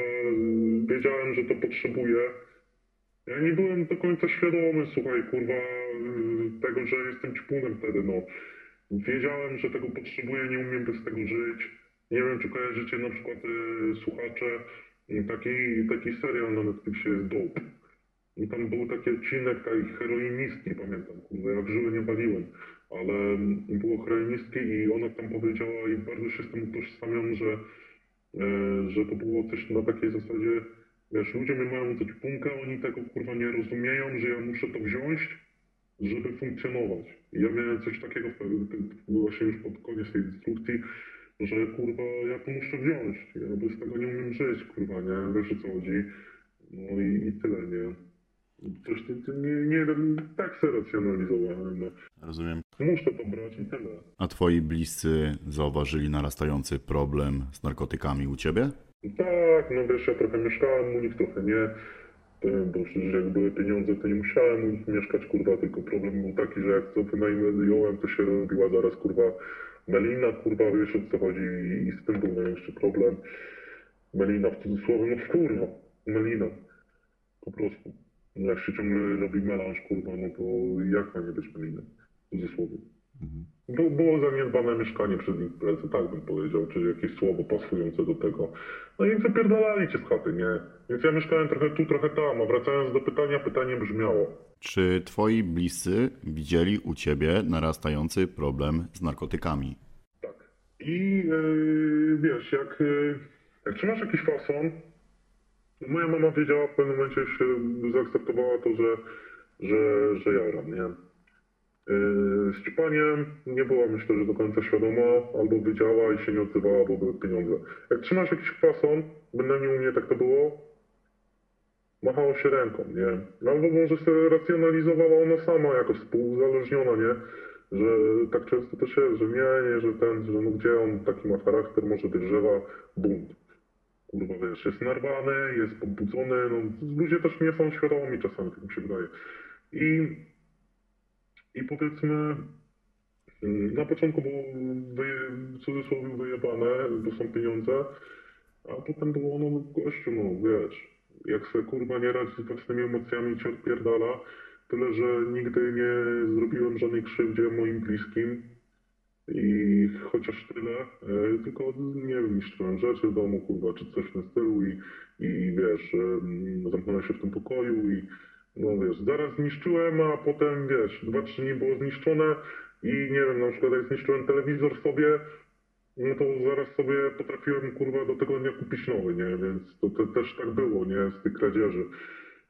wiedziałem, że to potrzebuję Ja nie byłem do końca świadomy, słuchaj, kurwa, tego, że jestem ćpunem wtedy, no. Wiedziałem, że tego potrzebuję, nie umiem bez tego żyć. Nie wiem, czy kojarzycie na przykład y, słuchacze, taki, taki serial na Netflixie jest Dope. I tam był taki odcinek tej heroinistki, pamiętam, kurwa, ja w żyły nie waliłem, ale mm, było heroinistki i ona tam powiedziała i bardzo się z tym utożsamiam, że, e, że to było coś na takiej zasadzie, wiesz, ludzie mnie mają za ćpunkę, oni tego kurwa nie rozumieją, że ja muszę to wziąć, żeby funkcjonować. I ja miałem coś takiego właśnie już pod koniec tej instrukcji, że kurwa ja to muszę wziąć, ja bez tego nie umiem żyć, kurwa, nie, wiesz o co chodzi. No i, i tyle, nie. Coś ty, ty nie, nie tak se racjonalizowałem, no. Rozumiem. Muszę to brać i tyle. A twoi bliscy zauważyli narastający problem z narkotykami u ciebie? Tak, no wiesz, ja trochę mieszkałem u nich, trochę nie. Bo przecież jak były pieniądze, to nie musiałem u nich mieszkać, kurwa, tylko problem był taki, że jak to wynajmowałem, to się robiła zaraz, kurwa, melina, kurwa, wiesz o co chodzi i z tym był największy problem. Melina w cudzysłowie, no kurwa, melina. Po prostu. No Jak się ciągle robi melanż, kurwa, no to jak ma nie być melina? W cudzysłowie. Było, było zaniedbane mieszkanie przed imprezą, tak bym powiedział, czy jakieś słowo pasujące do tego. No i wypierdalali cię z chaty, nie? Więc ja mieszkałem trochę tu, trochę tam, a wracając do pytania, pytanie brzmiało. Czy twoi bliscy widzieli u ciebie narastający problem z narkotykami? Tak. I yy, wiesz, jak, yy, jak trzymasz jakiś fason, moja mama wiedziała w pewnym momencie, się zaakceptowała to, że, że, że jaram, nie? Yy, z ćpaniem nie była myślę, że do końca świadoma, albo wiedziała i się nie odzywała, bo były pieniądze. Jak trzymasz jakiś fason, bynajmniej u mnie tak to było, machało się ręką, nie? No Albo może sobie racjonalizowała ona sama jako współuzależniona, nie? Że tak często też jest, że nie, nie, że ten, że no gdzie on taki ma charakter, może drzewa, bunt. Kurwa, wiesz, jest narwany, jest pobudzony, no ludzie też nie są świadomi czasami, tak mi się wydaje. I, i powiedzmy, mm, na początku było wyje, w cudzysłowie wyjebane, bo są pieniądze, a potem było no gościu, no wiesz, jak se kurwa nie radzi z własnymi emocjami cię odpierdala, tyle, że nigdy nie zrobiłem żadnej krzywdzie moim bliskim i chociaż tyle, e, tylko nie wiem, niszczyłem rzeczy w domu, kurwa, czy coś tym stylu i, i wiesz, em, zamknąłem się w tym pokoju i no wiesz, zaraz zniszczyłem, a potem wiesz, dwa, trzy dni było zniszczone i nie wiem, na przykład jak zniszczyłem telewizor sobie, no to zaraz sobie potrafiłem kurwa do tego dnia kupić nowy, nie? Więc to, to też tak było, nie? Z tych kradzieży.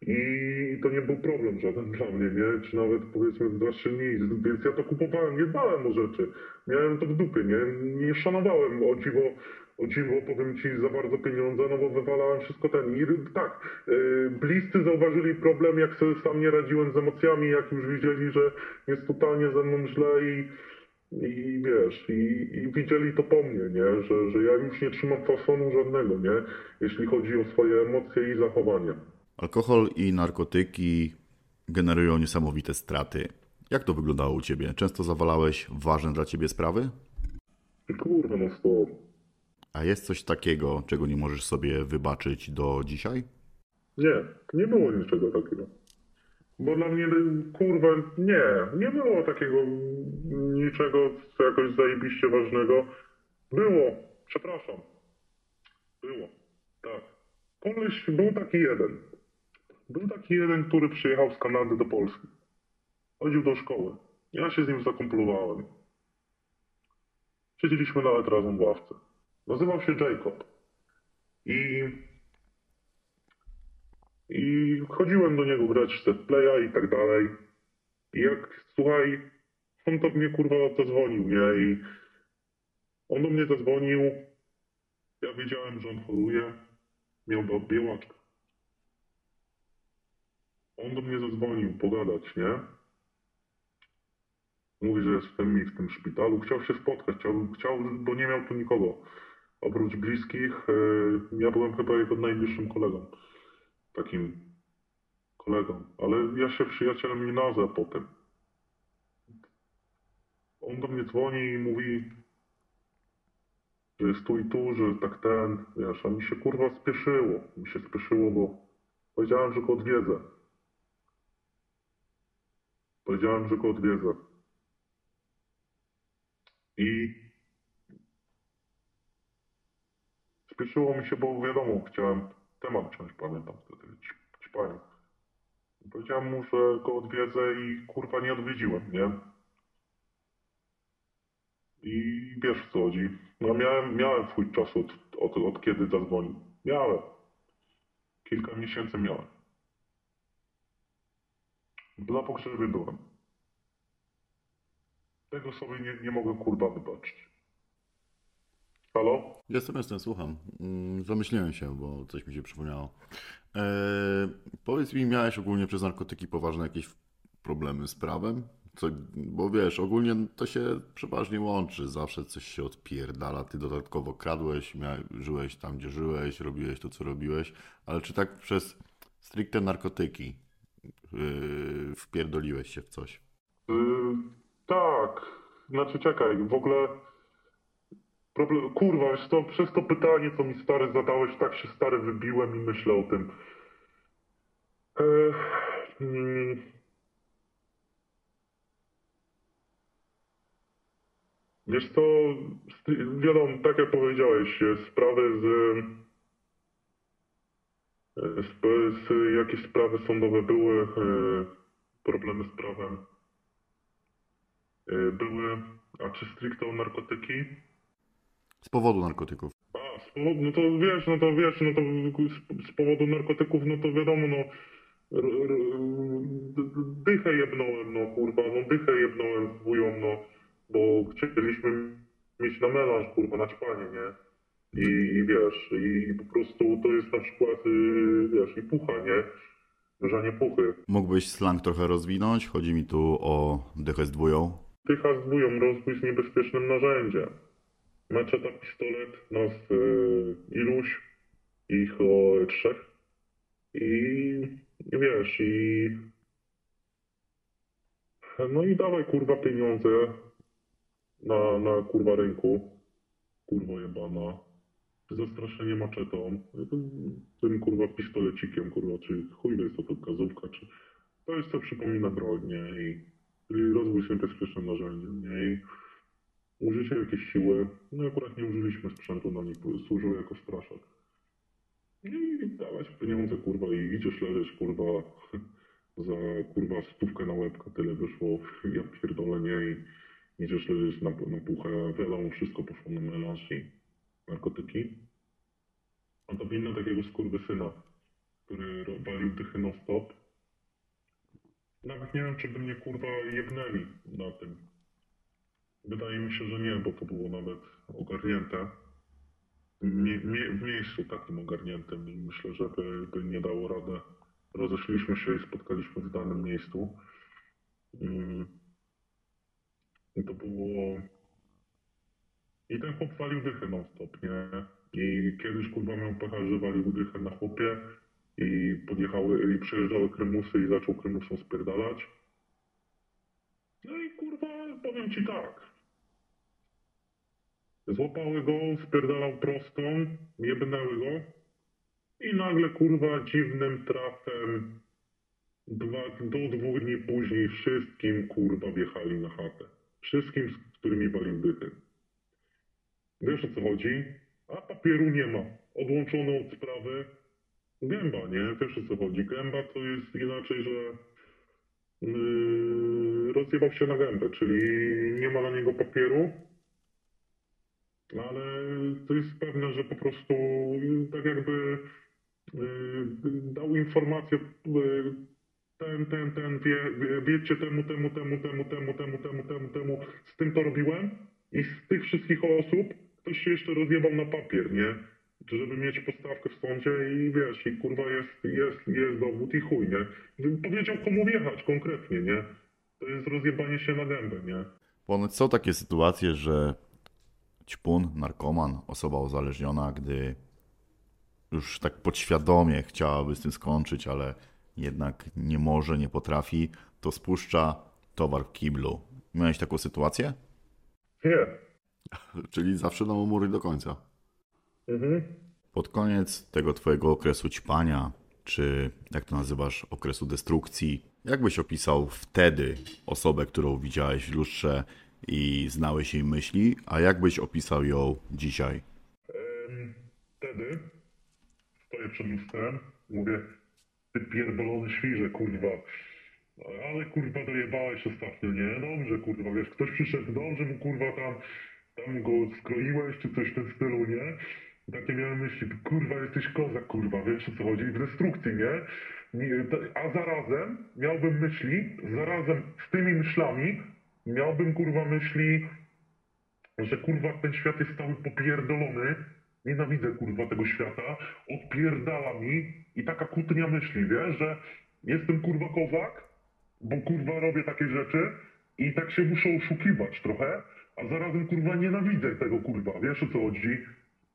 I to nie był problem żaden dla mnie, nie? Czy nawet powiedzmy dwa, trzy dni. Więc ja to kupowałem, nie dbałem o rzeczy. Miałem to w dupie, nie? Nie szanowałem o dziwo, o dziwo powiem ci za bardzo pieniądze, no bo wywalałem wszystko ten. I tak, yy, bliscy zauważyli problem, jak sobie sam nie radziłem z emocjami, jak już widzieli, że jest totalnie ze mną źle i i wiesz, i, i widzieli to po mnie, nie? Że, że ja już nie trzymam fasonu żadnego, nie? Jeśli chodzi o swoje emocje i zachowanie. Alkohol i narkotyki generują niesamowite straty. Jak to wyglądało u ciebie? Często zawalałeś ważne dla ciebie sprawy? Kurwa, no stop. A jest coś takiego, czego nie możesz sobie wybaczyć do dzisiaj? Nie, nie było niczego takiego. Bo dla mnie, kurwa, nie, nie było takiego niczego, co jakoś zajebiście ważnego. Było, przepraszam. Było, tak. Koleś, był taki jeden. Był taki jeden, który przyjechał z Kanady do Polski. Chodził do szkoły. Ja się z nim zakumplowałem. Siedzieliśmy nawet razem w ławce. Nazywał się Jacob. I i chodziłem do niego grać w set playa i tak dalej. I jak, słuchaj, on do mnie kurwa zadzwonił, nie? I on do mnie zadzwonił. Ja wiedziałem, że on choruje. Miał biełaczkę. On do mnie zadzwonił pogadać, nie? Mówi, że jest w tym, w tym szpitalu. Chciał się spotkać, chciał, chciał, bo nie miał tu nikogo. Oprócz bliskich, e, ja byłem chyba jego najbliższym kolegą takim kolegą, ale ja się przyjacielem nie nazwę potem. On do mnie dzwoni i mówi, że jest tu i tu, że tak ten, wiesz, a mi się kurwa spieszyło. Mi się spieszyło, bo powiedziałem, że go odwiedzę. Powiedziałem, że go odwiedzę. I spieszyło mi się, bo wiadomo, chciałem temat wziąć, pamiętam wtedy, ćpanie. Powiedziałem mu, że go odwiedzę i kurwa nie odwiedziłem, nie? I wiesz co chodzi. No miałem, miałem swój czas od, od, od kiedy zadzwonił. Miałem. Kilka miesięcy miałem. Na pogrzebie byłem. Tego sobie nie, nie mogę kurwa wybaczyć. Halo? Jestem, jestem, słucham. Mm, Zamyśliłem się, bo coś mi się przypomniało. Eee, powiedz mi, miałeś ogólnie przez narkotyki poważne jakieś problemy z prawem? Co, bo wiesz, ogólnie to się przeważnie łączy, zawsze coś się odpierdala, ty dodatkowo kradłeś, żyłeś tam, gdzie żyłeś, robiłeś to, co robiłeś, ale czy tak przez stricte narkotyki yy, wpierdoliłeś się w coś? Yy, tak. Znaczy czekaj, w ogóle... Problem... Kurwa, jest to, przez to pytanie, co mi stary zadałeś, tak się stary wybiłem i myślę o tym. Eee, mm, Wiesz co, wiadomo, tak jak powiedziałeś, e, sprawy z, e, z, z jakieś sprawy sądowe były, e, problemy z prawem były, a czy stricte o narkotyki? Z powodu narkotyków. A, z powodu, no to wiesz, no to wiesz, no to z, powodu narkotyków, no to wiadomo, no dychę jebnąłem, no kurwa, no dychę jebnąłem z wują, no, bo chcieliśmy mieć na melanż, kurwa, na ćpanie, nie? I, I wiesz, i po prostu to jest na przykład, y, wiesz, i pucha, nie? Żanie puchy. Mógłbyś slang trochę rozwinąć? Chodzi mi tu o dychę z dwóją. Dycha z wują, rozbój z niebezpiecznym narzędziem. Maczeta, pistolet, nas y, iluś, ich o trzech. I, wiesz, i... No i dawaj kurwa pieniądze na, na kurwa rynku. Kurwa jebana. Zastraszenie maczetą. Tym kurwa pistolecikiem, kurwa, czy chuj jest to, to gazówka, czy... To jest co przypomina broń, nie? I, i rozwój z niebezpiecznym narzędziem, nie? I użycie jakiejś siły. No akurat nie użyliśmy sprzętu na nich, bo służył jako straszak. I dawać pieniądze, kurwa, i idziesz leżeć, kurwa, za, kurwa, stówkę na łebka, tyle wyszło, ja pierdolę, nie, i idziesz leżeć na, na puchę, wiadomo, wszystko poszło na melanż i narkotyki. A to winno takiego skurwysyna, który walił dychy non stop. Nawet nie wiem, czy by mnie, kurwa, jebnęli na tym. Wydaje mi się, że nie, bo to było nawet ogarnięte mie, mie, w miejscu takim ogarniętym i myślę, że by, by nie dało radę. Rozeszliśmy się i spotkaliśmy w danym miejscu. Mm. I to było... I ten chłop walił dychę non stop, nie? I kiedyś kurwa miał pecha, że walił dychę na chłopie i podjechały, i przejeżdżały krymusy i zaczął krymusom spierdalać. No i kurwa, powiem ci tak. Złapały go, spierdalał prostą, jebnęły go i nagle kurwa dziwnym trafem dwa, do dwóch dni później wszystkim kurwa wjechali na chatę. Wszystkim, z którymi walił dychy. Wiesz o co chodzi? A papieru nie ma. Odłączono od sprawy. Gęba, nie? Wiesz o co chodzi? Gęba to jest inaczej, że yy, rozjebał się na gębę, czyli nie ma na niego papieru, ale to jest pewne, że po prostu y, tak jakby y, dał informację y, ten, ten, ten, wie, wiecie temu, temu, temu, temu, temu, temu, temu, temu, temu, z tym to robiłem i z tych wszystkich osób ktoś się jeszcze rozjebał na papier, nie? Żeby mieć postawkę w sądzie i wiesz, i kurwa jest, jest, jest dowód i chuj, nie? Powiedział komu wjechać konkretnie, nie? To jest rozjebanie się na gębę, nie? Ponoć są takie sytuacje, że ćpun, narkoman, osoba uzależniona, gdy już tak podświadomie chciałaby z tym skończyć, ale jednak nie może, nie potrafi, to spuszcza towar w kiblu. Miałeś taką sytuację? Nie. Czyli zawsze na mury do końca. Mhm. Pod koniec tego twojego okresu ćpania czy jak to nazywasz, okresu destrukcji. Jak byś opisał wtedy osobę, którą widziałeś w lustrze i znałeś jej myśli, a jak byś opisał ją dzisiaj? Wtedy stoję przed lustrem, mówię, ty pierdolony świrze, kurwa. Ale kurwa dojebałeś ostatnio, nie? Dobrze, kurwa, wiesz, ktoś przyszedł, dobrze mu kurwa tam, tam go skroiłeś, czy coś w tym stylu, nie? Takie miałem myśli, kurwa, jesteś kozak, kurwa, wiesz o co chodzi, w destrukcji, nie? A zarazem miałbym myśli, zarazem z tymi myślami miałbym kurwa myśli, że kurwa ten świat jest cały popierdolony. Nienawidzę kurwa tego świata. Odpierdala mi i taka kłótnia myśli, wiesz, że jestem kurwa kozak, bo kurwa robię takie rzeczy i tak się muszę oszukiwać trochę, a zarazem kurwa nienawidzę tego kurwa, wiesz o co chodzi?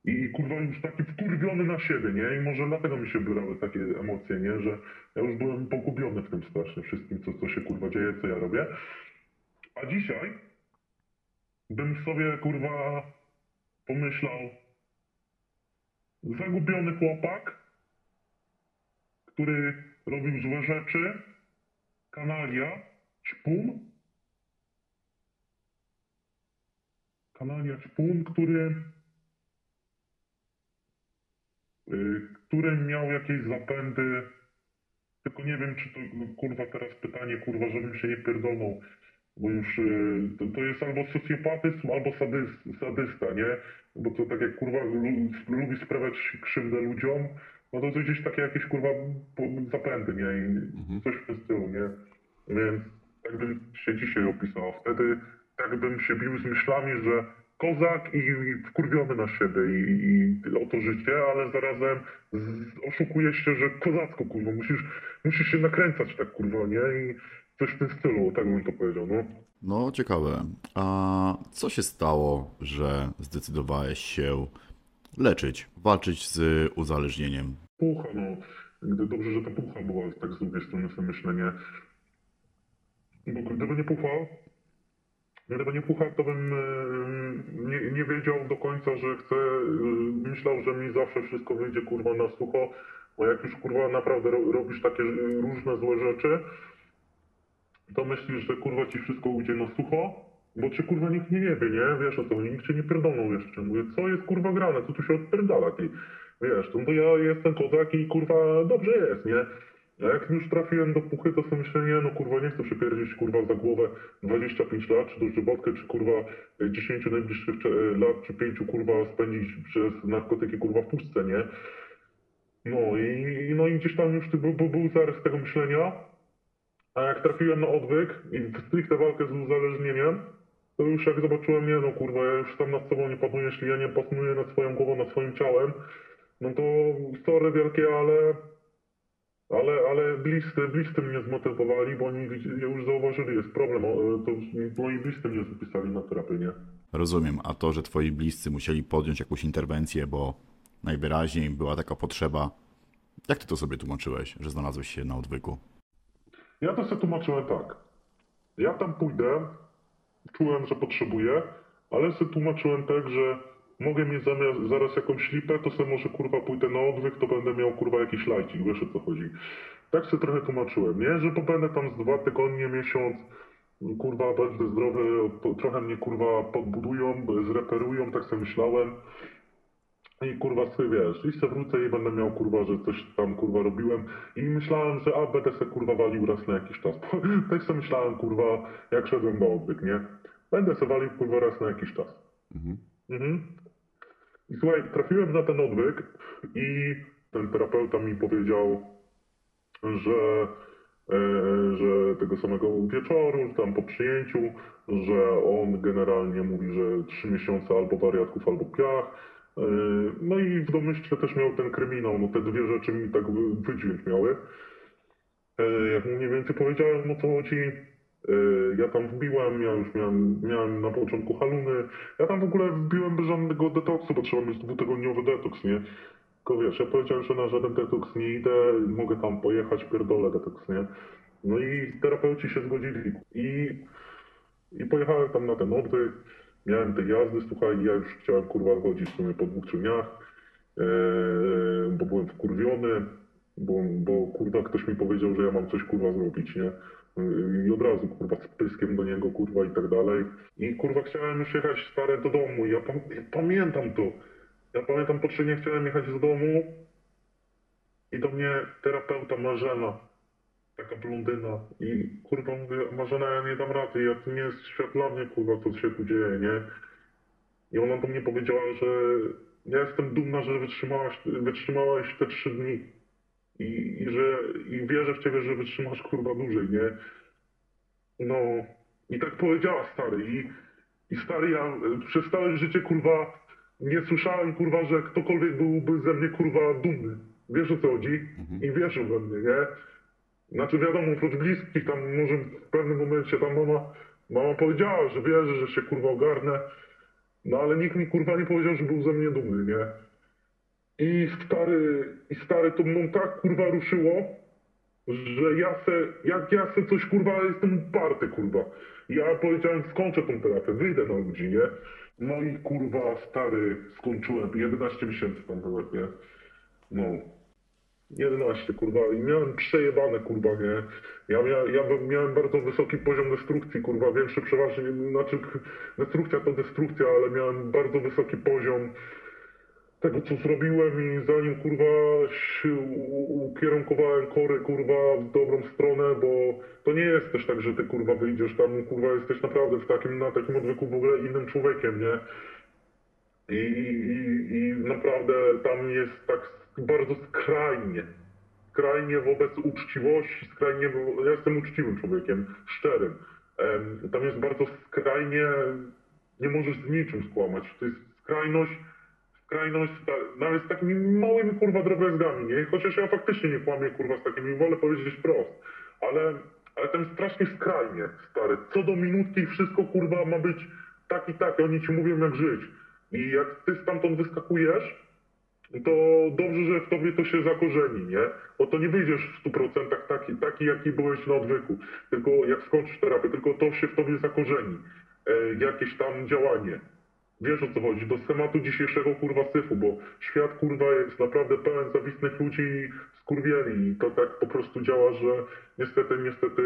I, kurwa już taki wkurwiony na siebie, nie? I może dlatego mi się brały takie emocje, nie? Że ja już byłem pogubiony w tym strasznie wszystkim, co, co się kurwa dzieje, co ja robię. A dzisiaj bym sobie kurwa pomyślał zagubiony chłopak, który robił złe rzeczy, kanalia, ćpun, kanalia, ćpun, który który miał jakieś zapędy, tylko nie wiem, czy to, no, kurwa, teraz pytanie, kurwa, żebym się nie pierdolnął, bo już y, to, to jest albo socjopatyzm, albo sadys, sadysta, nie? Bo to tak jak kurwa lu- lubi sprawiać krzywdę ludziom, no to to gdzieś takie jakieś kurwa zapędy, nie? I coś w tym stylu, nie? Więc tak bym się dzisiaj opisał. Wtedy tak bym się bił z myślami, że kozak i, i wkurwiony na siebie i, i o to życie, ale zarazem z, oszukujesz się, że kozacko kurwa, musisz, musisz się nakręcać tak kurwa, nie? I coś w tym stylu, tak bym to powiedział, no. No, ciekawe. A co się stało, że zdecydowałeś się leczyć, walczyć z uzależnieniem? Pucha, no. Gdy dobrze, że ta pucha była tak z drugiej strony sobie myślenie. Bo gdyby nie pucha, gdyby nie pucha, to bym e, nie, nie wiedział do końca, że chcę, e, myślał, że mi zawsze wszystko wyjdzie kurwa na sucho, bo jak już kurwa naprawdę ro, robisz takie e, różne złe rzeczy, to myślisz, że kurwa ci wszystko ujdzie na sucho, bo cię kurwa nikt nie wie, nie? Wiesz o co, nikt cię nie pierdolną jeszcze. Mówię, co jest kurwa grane, co tu się odpierdala, ty? Wiesz, to, to ja jestem kozak i kurwa dobrze jest, nie? A jak już trafiłem do puchy, to sobie myślę, nie no kurwa, nie chcę się pierdzić kurwa za głowę 25 lat, czy dożywotkę, czy kurwa 10 najbliższych cze- lat, czy 5 kurwa spędzić przez narkotyki kurwa w puszce, nie? No i, no i gdzieś tam już był, był, był zarys tego myślenia, a jak trafiłem na odwyk i stricte walkę z uzależnieniem, to już jak zobaczyłem, nie no kurwa, ja już tam nad sobą nie panuję, jeśli ja nie panuję nad swoją głową, nad swoim ciałem, no to sorry wielkie, ale ale, ale bliscy, bliscy mnie zmotywowali, bo oni już zauważyli, jest problem, to moi bliscy mnie zapisali na terapię, nie? Rozumiem, a to, że twoi bliscy musieli podjąć jakąś interwencję, bo najwyraźniej była taka potrzeba. Jak ty to sobie tłumaczyłeś, że znalazłeś się na odwyku? Ja to sobie tłumaczyłem tak. Ja tam pójdę, czułem, że potrzebuję, ale sobie tłumaczyłem tak, że mogę mieć zamiast, zaraz jakąś lipę, to sobie może kurwa pójdę na odwyk, to będę miał kurwa jakiś lajcik, wiesz o co chodzi. Tak sobie trochę tłumaczyłem, nie? Że pobędę tam z dwa tygodnie, miesiąc, kurwa będę zdrowy, trochę mnie kurwa podbudują, zreperują, tak sobie myślałem. I kurwa sobie wiesz, i se wrócę i będę miał kurwa, że coś tam kurwa robiłem i myślałem, że a będę se kurwa walił raz na jakiś czas. tak sobie myślałem kurwa, jak szedłem na odwyk, nie? Będę se walił kurwa raz na jakiś czas. Mhm. I słuchaj, trafiłem na ten odwyk i ten terapeuta mi powiedział, że, e, że tego samego wieczoru, tam po przyjęciu, że on generalnie mówi, że trzy miesiące albo wariatków, albo piach. E, No i w domyśle też miał ten kryminał, no te dwie rzeczy mi tak wy- wydźwięk miały. E, Jak mu mniej więcej powiedziałem, o co chodzi, e, ja tam wbiłem, ja już miałem, miałem na początku haluny, ja tam w ogóle wbiłem bez żadnego detoksu, bo trzeba mieć dwutygodniowy detoks, nie? Tylko wiesz, ja powiedziałem, że na żaden detoks nie idę, mogę tam pojechać, pierdolę detoks, nie? No i terapeuci się zgodzili. I, i pojechałem tam na ten odwyk, miałem te jazdy, słuchaj, ja już chciałem kurwa chodzić w sumie po dwóch, trzech dniach, e, bo byłem wkurwiony, bo, bo kurwa ktoś mi powiedział, że ja mam coś kurwa zrobić, nie? I od razu kurwa z pyskiem do niego kurwa i tak dalej. I kurwa chciałem już jechać stare do domu. Ja, pa- ja pamiętam to. Ja pamiętam po nie chciałem jechać z domu i do mnie terapeuta Marzena, taka blondyna i kurwa mówię, Marzena ja nie dam rady, ja to nie jest świat dla mnie kurwa co się tu dzieje, nie? I ona do mnie powiedziała, że ja jestem dumna, że wytrzymałaś, wytrzymałaś te trzy dni. I, i że i wierzę w ciebie, że wytrzymasz kurwa dłużej, nie? No i tak powiedziała stary i, i stary ja przez całe życie kurwa nie słyszałem kurwa, że ktokolwiek byłby ze mnie kurwa dumny. Wiesz o co chodzi? I wierzył we mnie, nie? Znaczy wiadomo, oprócz bliskich tam może w pewnym momencie tam mama, mama powiedziała, że wierzy, że się kurwa ogarnę. No ale nikt mi kurwa nie powiedział, że był ze mnie dumny, nie? I stary, i stary to mną tak kurwa ruszyło, że ja se, jak ja se coś kurwa, jestem uparty kurwa. Ja powiedziałem, skończę tą terapię, wyjdę na ludzi, nie? No i kurwa, stary, skończyłem, 11 miesięcy tam byłem, nie? No. 11 kurwa i miałem przejebane kurwa, nie? Ja, mia, ja miałem bardzo wysoki poziom destrukcji kurwa, większy przeważnie, znaczy destrukcja to destrukcja, ale miałem bardzo wysoki poziom tego co zrobiłem i zanim kurwa się ukierunkowałem kory kurwa w dobrą stronę, bo to nie jest też tak, że ty kurwa wyjdziesz tam, kurwa jesteś naprawdę w takim, na takim odwyku w ogóle innym człowiekiem, nie? I, i, i naprawdę tam jest tak bardzo skrajnie, skrajnie wobec uczciwości, skrajnie, ja jestem uczciwym człowiekiem, szczerym. Tam jest bardzo skrajnie, nie możesz z niczym skłamać. To jest skrajność, skrajność nawet z takimi małymi kurwa drobiazgami, nie? Chociaż ja faktycznie nie kłamię kurwa z takimi, wolę powiedzieć wprost. Ale, ale tam strasznie skrajnie, stary. Co do minutki wszystko kurwa ma być tak i tak, oni ci mówią jak żyć. I jak ty stamtąd wyskakujesz, to dobrze, że w tobie to się zakorzeni, nie? Bo to nie wyjdziesz w 100% taki, taki, jaki byłeś na odwyku. Tylko jak skończysz terapię, tylko to się w tobie zakorzeni. E, jakieś tam działanie. Wiesz o co chodzi, do schematu dzisiejszego kurwa syfu, bo świat kurwa jest naprawdę pełen zawistnych ludzi i skurwieli i to tak po prostu działa, że niestety, niestety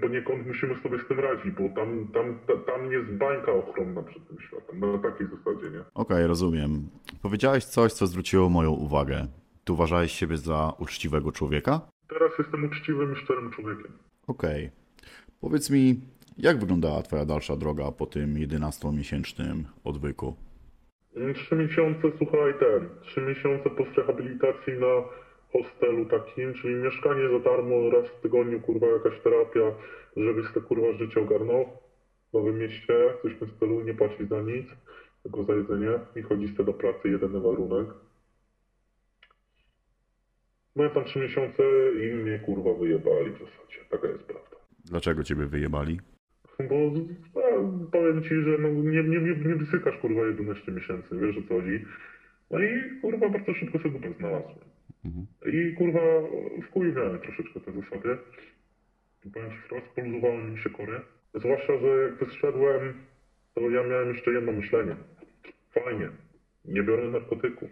poniekąd musimy sobie z tym radzić, bo tam, tam, ta, tam jest bańka ochronna przed tym światem, na takiej zasadzie, nie? Okej, rozumiem. Powiedziałeś coś, co zwróciło moją uwagę. Ty uważałeś siebie za uczciwego człowieka? Teraz jestem uczciwym i szczerym człowiekiem. Okej. Powiedz mi, jak wyglądała twoja dalsza droga po tym 11-miesięcznym odwyku? Trzy miesiące, słuchaj, ten, trzy miesiące post rehabilitacji na hostelu takim, czyli mieszkanie za darmo, raz w tygodniu, kurwa, jakaś terapia, żebyś te kurwa życie ogarnął w Nowym Mieście, coś w tym stylu, nie płacić za nic, tylko za jedzenie i chodzić do pracy, jedyny warunek. Byłem tam trzy miesiące i mnie kurwa wyjebali w zasadzie, taka jest prawda. Dlaczego ciebie wyjebali? Bo no, powiem ci, że no, nie, nie, nie, nie wysykasz kurwa 11 miesięcy, wiesz o co chodzi. No i kurwa bardzo szybko sobie dupę znalazłem. I kurwa wkuiwałem troszeczkę te zasady. Powiem ci wprost, poluzowały mi się kory. Zwłaszcza, że jak wyszedłem, to ja miałem jeszcze jedno myślenie. Fajnie, nie biorę narkotyków.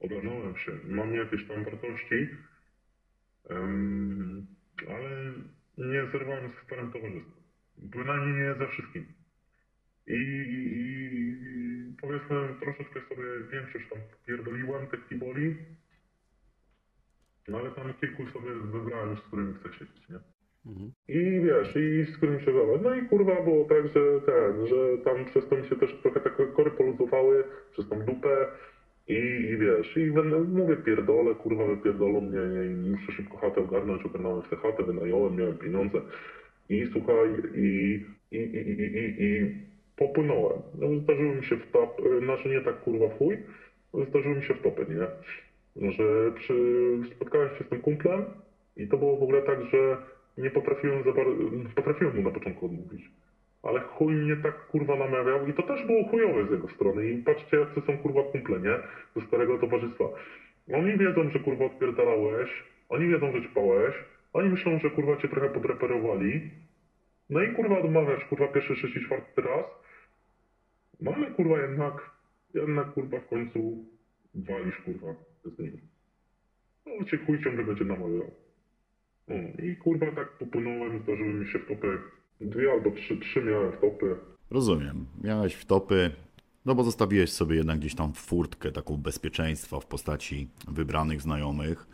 Ogarnąłem się, mam jakieś tam wartości, em, ale nie zerwałem z starym towarzystwem. Bynajmniej nie ze wszystkim. I, i, i powiedzmy troszeczkę sobie większość tam pierdoliłem tych kiboli, no ale tam kilku sobie wybrałem, z którymi chcę siedzieć, nie? I wiesz, i z którym się zabrać. No i kurwa było tak, że ten, że tam przez to mi się też trochę te kory poluzowały, przez tą dupę i, i wiesz, i będę, mówię pierdolę, kurwa wypierdolą mnie, nie, i muszę szybko chatę ogarnąć, ogarnąłem sobie chatę, wynająłem, miałem pieniądze i słuchaj, i, i, i, i, i, i popłynąłem. No, zdarzyło mi się wtop, znaczy nie tak kurwa fuj, zdarzyło mi się wtopy, nie? Że przy, spotkałem się z tym kumplem i to było w ogóle tak, że nie potrafiłem za bardzo, potrafiłem mu na początku odmówić. Ale chuj mnie tak kurwa namawiał i to też było chujowe z jego strony. I patrzcie, jacy są kurwa kumple, nie? Ze starego towarzystwa. Oni wiedzą, że kurwa odpierdalałeś, oni wiedzą, że ćpałeś, oni myślą, że kurwa cię trochę podreperowali. No i kurwa odmawiasz kurwa pierwszy, trzeci, czwarty raz. No ale kurwa jednak, jednak kurwa w końcu walisz kurwa z nimi. no cię chuj ciągle będzie namawiał. No, I kurwa tak popłynąłem, zdarzyły mi się wtopy, dwie albo trzy, trzy miałem wtopy. Rozumiem. Miałeś wtopy, no bo zostawiłeś sobie jednak gdzieś tam furtkę taką bezpieczeństwa w postaci wybranych znajomych.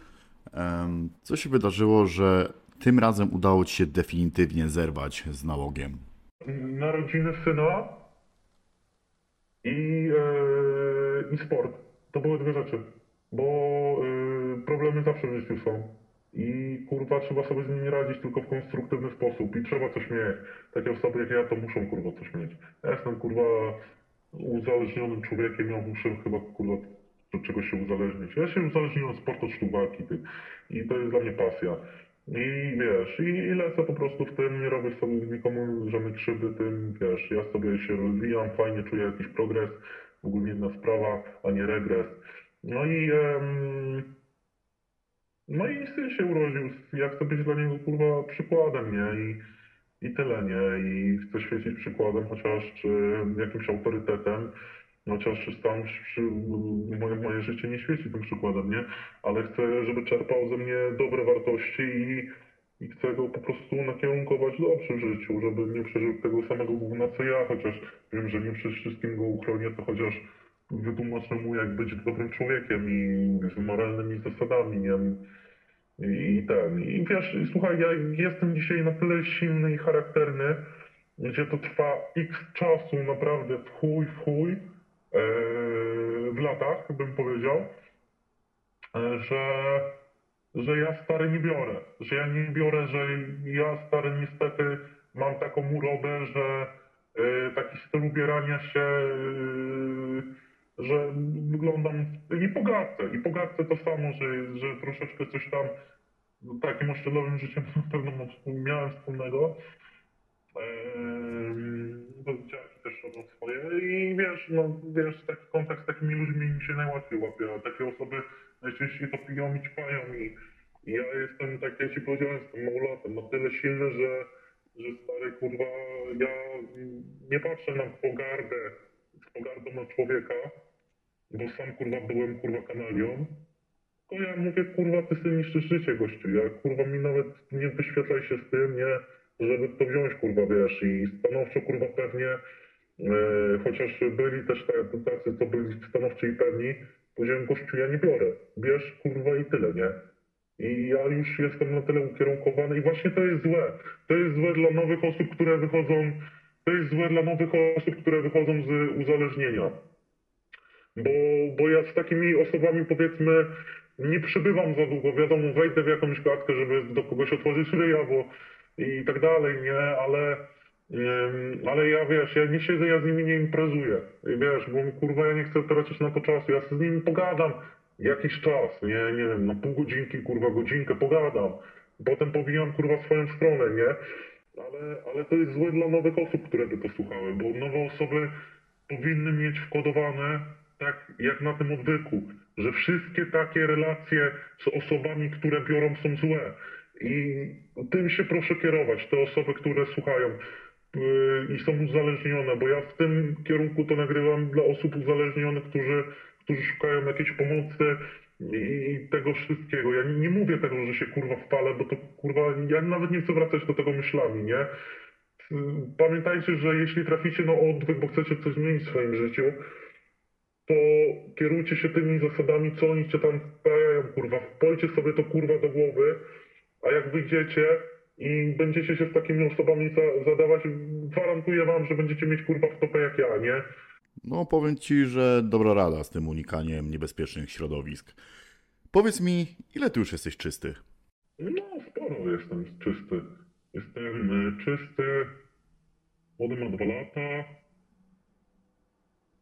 Co się wydarzyło, że tym razem udało ci się definitywnie zerwać z nałogiem? Narodziny syna i, e, i sport. To były dwie rzeczy, bo e, problemy zawsze w życiu są. I kurwa trzeba sobie z nimi radzić tylko w konstruktywny sposób i trzeba coś mieć. Takie osoby jak ja to muszą kurwa coś mieć. Ja jestem kurwa uzależnionym człowiekiem, ja muszę chyba kurwa do czegoś się uzależnić. Ja się uzależniłem od sportu od ty. i to jest dla mnie pasja. I wiesz, i, i lecę po prostu w tym, nie robię sobie nikomu żadnej krzywdy tym, wiesz, ja sobie się rozwijam, fajnie czuję jakiś progres, w ogóle inna sprawa, a nie regres. No i em, no i syn się urodził, ja chcę być dla niego kurwa przykładem, nie? I, i tyle, nie? I chcę świecić przykładem, chociaż czy jakimś autorytetem, chociaż tam przy, moje, moje życie nie świeci tym przykładem, nie? Ale chcę, żeby czerpał ze mnie dobre wartości i, i chcę go po prostu nakierunkować dobrze w życiu, żeby nie przeżył tego samego gówna co ja, chociaż wiem, że nie przed wszystkim go uchronię, to chociaż wytłumaczę mu, jak być dobrym człowiekiem i z moralnymi zasadami, nie? I, ten. I wiesz, słuchaj, ja jestem dzisiaj na tyle silny i charakterny, gdzie to trwa x czasu naprawdę w chuj, w chuj, w latach, bym powiedział, e, że, że ja stary nie biorę. Że ja nie biorę, że ja stary niestety mam taką urodę, że e, taki styl ubierania się, e, że wyglądam i po gadce, i po gadce to samo, że, że troszeczkę coś tam takim osiedlowym życiem na pewno miałem wspólnego. Też swoje i wiesz, no wiesz, taki kontakt z takimi ludźmi mi się najłatwiej łapie, a takie osoby najczęściej to piją i ćpają i, ja jestem, tak jak ci powiedziałem, jestem małolatem, tyle silny, że, że stary kurwa, ja nie patrzę na pogardę, z pogardą na człowieka, bo sam kurwa byłem kurwa kanalią, tylko ja mówię, kurwa, ty sobie niszczysz życie, gościu. Ja, kurwa, mi nawet nie wyświetlaj się z tym, nie, żeby to wziąć, kurwa, wiesz, i stanowczo, kurwa, pewnie, chociaż byli też tacy, tacy, co byli stanowczy i pewni, powiedziałem, gościu, ja nie biorę, bierz, kurwa, i tyle, nie. I ja już jestem na tyle ukierunkowany i właśnie to jest złe. To jest złe dla nowych osób, które wychodzą, to jest złe dla nowych osób, które wychodzą z uzależnienia bo, bo ja z takimi osobami powiedzmy nie przebywam za długo, wiadomo, wejdę w jakąś klatkę, żeby do kogoś otworzyć ryja, bo i tak dalej, nie, ale, ale ja wiesz, ja nie siedzę, ja z nimi nie imprezuję, I wiesz, bo kurwa ja nie chcę tracić na to czasu, ja z nimi pogadam jakiś czas, nie, nie wiem, na pół godzinki, kurwa, godzinkę pogadam, potem powijam, kurwa, swoją stronę, nie, ale, ale to jest złe dla nowych osób, które by to słuchały, bo nowe osoby powinny mieć wkodowane, tak jak na tym odwyku, że wszystkie takie relacje z osobami, które biorą, są złe. I tym się proszę kierować, te osoby, które słuchają i są uzależnione, bo ja w tym kierunku to nagrywam dla osób uzależnionych, którzy, którzy szukają jakiejś pomocy i, tego wszystkiego. Ja nie, mówię tego, że się kurwa wpalę, bo to kurwa, ja nawet nie chcę wracać do tego myślami, nie? Pamiętajcie, że jeśli traficie na odwyk, bo chcecie coś zmienić w swoim życiu, to kierujcie się tymi zasadami, co oni cię tam wprawiają, kurwa. Wpojcie sobie to kurwa do głowy, a jak wyjdziecie będziecie się z takimi osobami za, zadawać, gwarantuję wam, że będziecie mieć kurwa w topę jak ja, nie? No, powiem ci, że dobra rada z tym unikaniem niebezpiecznych środowisk. Powiedz mi, ile ty już jesteś czysty? No, sporo jestem czysty. Jestem y, czysty, młody ma dwa lata,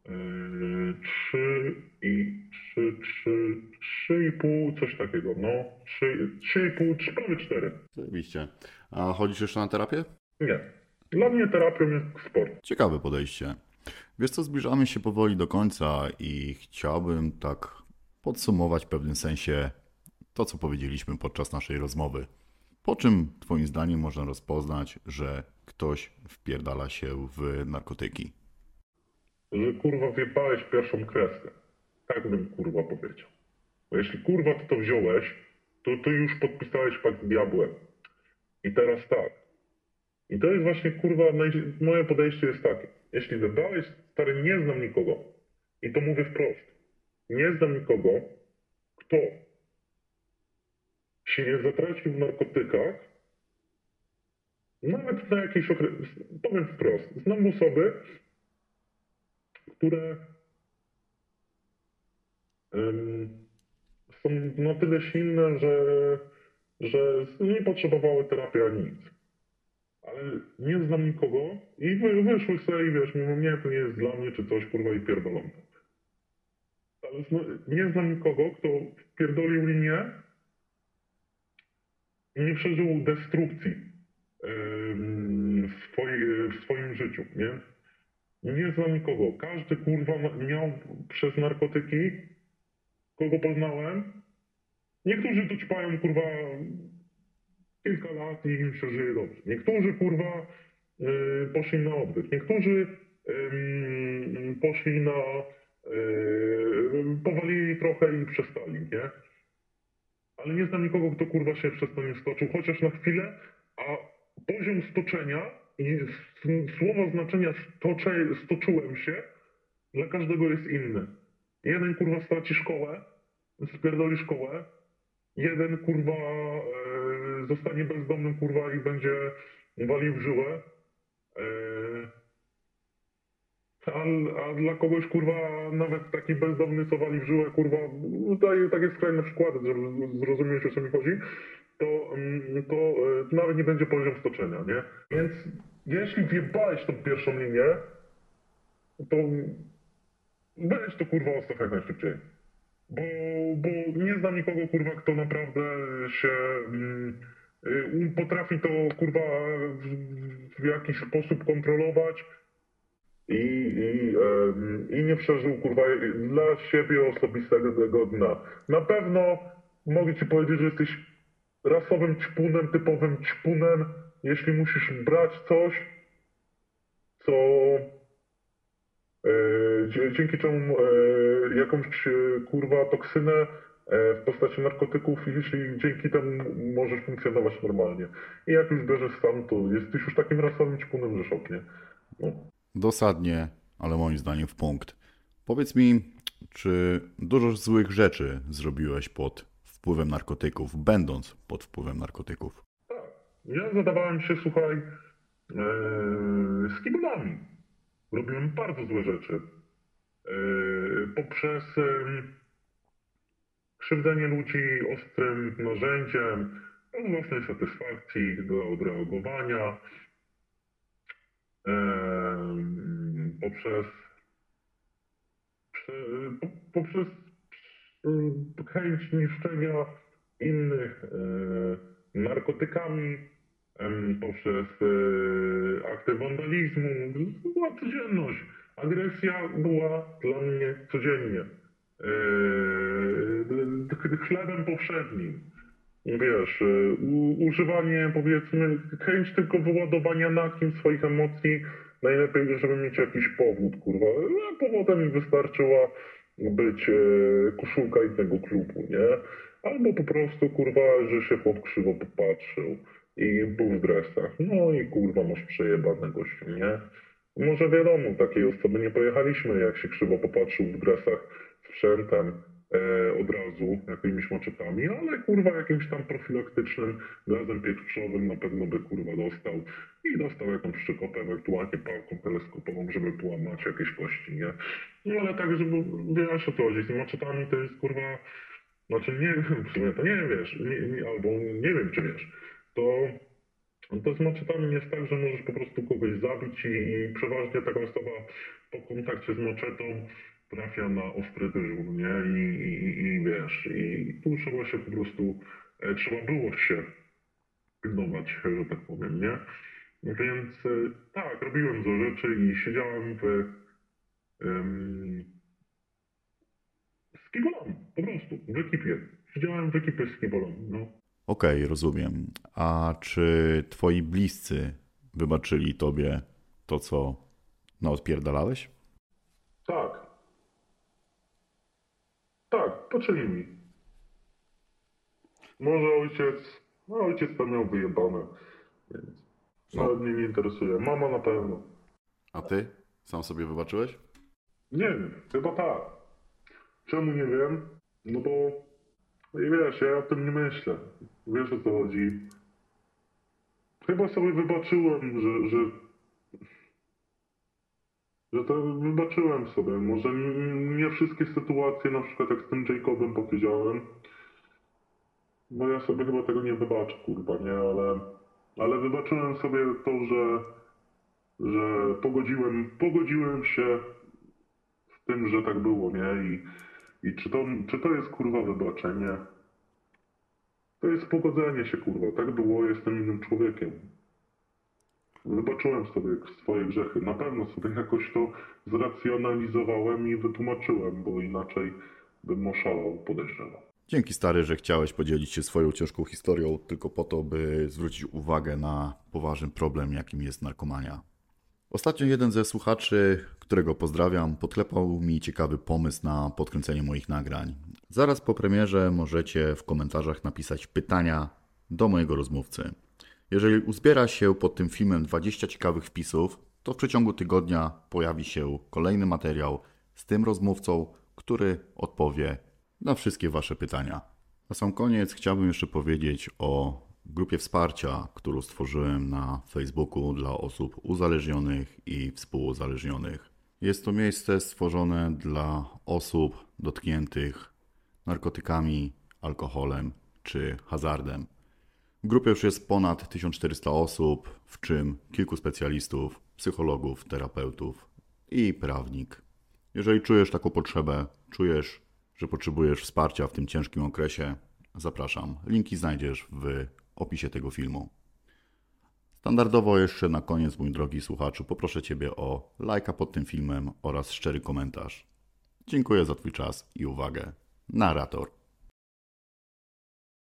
Yy, trzy i trzy, trzy, trzy i pół, coś takiego, no. Trzy, trzy i pół, trzy, prawie cztery. Zajebiście. A chodzisz jeszcze na terapię? Nie. Dla mnie terapią jest sport. Ciekawe podejście. Wiesz co, zbliżamy się powoli do końca i chciałbym tak podsumować w pewnym sensie to, co powiedzieliśmy podczas naszej rozmowy. Po czym twoim zdaniem można rozpoznać, że ktoś wpierdala się w narkotyki? Że kurwa wjebałeś pierwszą kreskę. Tak bym kurwa powiedział. Bo jeśli kurwa ty to wziąłeś, to ty już podpisałeś pakt z diabłem. I teraz tak. I to jest właśnie kurwa, moje podejście jest takie. Jeśli zadałeś, stary, nie znam nikogo. I to mówię wprost. Nie znam nikogo, kto się nie zatracił w narkotykach, nawet na jakiś okres, powiem wprost, znam osoby, które są na tyle silne, że, że nie potrzebowały terapii ani nic. Ale nie znam nikogo i wy, wyszły sobie i wiesz, mówią, nie, to nie jest dla mnie, czy coś, kurwa, i pierdolą. Ale nie znam nikogo, kto wpierdolił linię i nie przeżył destrukcji w, swojej, w swoim życiu, nie? Nie znam nikogo. Każdy kurwa miał przez narkotyki, kogo poznałem. Niektórzy tu ćpają kurwa kilka lat i im się żyje dobrze. Niektórzy kurwa y, poszli na oddech. Niektórzy poszli na y, powalili trochę i przestali, nie? Ale nie znam nikogo, kto kurwa się przez to nie stoczył, chociaż na chwilę, a poziom stoczenia słowo znaczenia stoczyłem się dla każdego jest inny. Jeden kurwa straci szkołę, spierdoli szkołę, jeden kurwa e, zostanie bezdomnym kurwa i będzie walił w żyłę. E, a, a dla kogoś kurwa nawet taki bezdomny co wali w żyłę kurwa daje takie skrajne przykłady, żeby zrozumieć o co mi chodzi, to, mm, to e, nawet nie będzie poziom stoczenia, nie? Więc jeśli wjebałeś tą pierwszą linię, to weź to kurwa odstaw jak najszybciej. Bo, bo nie znam nikogo kurwa, kto naprawdę się mm, y, potrafi to kurwa w, jakiś sposób kontrolować i, i, i nie przeżył kurwa dla siebie osobistego tego dna. Na pewno mogę ci powiedzieć, że jesteś rasowym ćpunem, typowym ćpunem, jeśli musisz brać coś, co e, dzięki czemu e, jakąś e, kurwa toksynę e, w postaci narkotyków, jeśli dzięki temu możesz funkcjonować normalnie. I jak już bierzesz sam, to jesteś już takim rasowym ćpunem, że szoknie. No. Dosadnie, ale moim zdaniem w punkt. Powiedz mi, czy dużo złych rzeczy zrobiłeś pod wpływem narkotyków, będąc pod wpływem narkotyków? Ja zadawałem się, słuchaj, e, z kibolami. Robiłem bardzo złe rzeczy. E, poprzez e, krzywdzenie ludzi ostrym narzędziem, własnej satysfakcji, do odreagowania. Poprzez prze, po, poprzez chęć niszczenia innych narkotykami, poprzez e, akty wandalizmu. Była codzienność. Agresja była dla mnie codziennie. E, ch- chlebem powszednim. Wiesz, e, używanie powiedzmy, chęć tylko wyładowania na kim swoich emocji, najlepiej, żeby mieć jakiś powód, kurwa. A powodem mi wystarczyła być e, koszulka innego klubu, nie? Albo po prostu, kurwa, że się chłop krzywo popatrzył i był w dresach. No i kurwa, masz przejebane gościu, nie? Może wiadomo, takiej osoby nie pojechaliśmy, jak się krzywo popatrzył w dresach sprzętem e, od razu, jakimiś maczetami, ale kurwa jakimś tam profilaktycznym gazem pieprzowym na pewno by kurwa dostał i dostał jakąś przykopę, ewentualnie pałką teleskopową, żeby połamać jakieś kości, nie? No ale tak, żeby wiesz o co chodzi, z maczetami to jest kurwa, znaczy nie wiem, w sumie to nie wiesz, nie, nie, albo nie wiem czy wiesz, to to z maczetami jest tak, że możesz po prostu kogoś zabić i, i przeważnie taka osoba po kontakcie z maczetą trafia na ostry dyżur, nie? I, i, i, wiesz, i tu trzeba się po prostu, e, trzeba było się pilnować, że tak powiem, nie? Więc e, tak, robiłem złe rzeczy i siedziałem w em, z po prostu, w ekipie. Siedziałem w ekipie z kibolami, no. Okej, rozumiem. A czy twoi bliscy wybaczyli tobie to, co naodpierdalałeś? Tak. Tak, poczęli mi. Może ojciec, no ojciec to miał wyjebane, więc Co? nawet mnie nie interesuje. Mama na pewno. A ty? Sam sobie wybaczyłeś? Nie wiem, chyba tak. Czemu nie wiem? No bo, no i wiesz, ja o tym nie myślę. Wiesz o co chodzi. Chyba sobie wybaczyłem, że, że, że to wybaczyłem sobie. Może nie, wszystkie sytuacje, na przykład jak z tym Jacobem powiedziałem, bo ja sobie chyba tego nie wybaczę, kurwa, nie, ale, ale wybaczyłem sobie to, że, że pogodziłem, pogodziłem się z tym, że tak było, nie? I, i czy, to, czy to jest kurwa wybaczenie? To jest pogodzenie się, kurwa. Tak było, jestem innym człowiekiem. Wybaczyłem sobie swoje grzechy. Na pewno sobie jakoś to zracjonalizowałem i wytłumaczyłem, bo inaczej bym oszalał, podejrzewam. Dzięki stary, że chciałeś podzielić się swoją ciężką historią tylko po to, by zwrócić uwagę na poważny problem, jakim jest narkomania. Ostatnio jeden ze słuchaczy, którego pozdrawiam, podklepał mi ciekawy pomysł na podkręcenie moich nagrań. Zaraz po premierze możecie w komentarzach napisać pytania do mojego rozmówcy. Jeżeli uzbiera się pod tym filmem 20 ciekawych wpisów, to w przeciągu tygodnia pojawi się kolejny materiał z tym rozmówcą, który odpowie na wszystkie Wasze pytania. Na sam koniec chciałbym jeszcze powiedzieć o grupie wsparcia, którą stworzyłem na Facebooku dla osób uzależnionych i współuzależnionych. Jest to miejsce stworzone dla osób dotkniętych narkotykami, alkoholem czy hazardem. W grupie już jest ponad 1400 osób, w czym kilku specjalistów, psychologów, terapeutów i prawnik. Jeżeli czujesz taką potrzebę, czujesz, że potrzebujesz wsparcia w tym ciężkim okresie, zapraszam. Linki znajdziesz w opisie tego filmu. Standardowo jeszcze na koniec, mój drogi słuchaczu, poproszę Ciebie o lajka pod tym filmem oraz szczery komentarz. Dziękuję za Twój czas i uwagę. Narrator.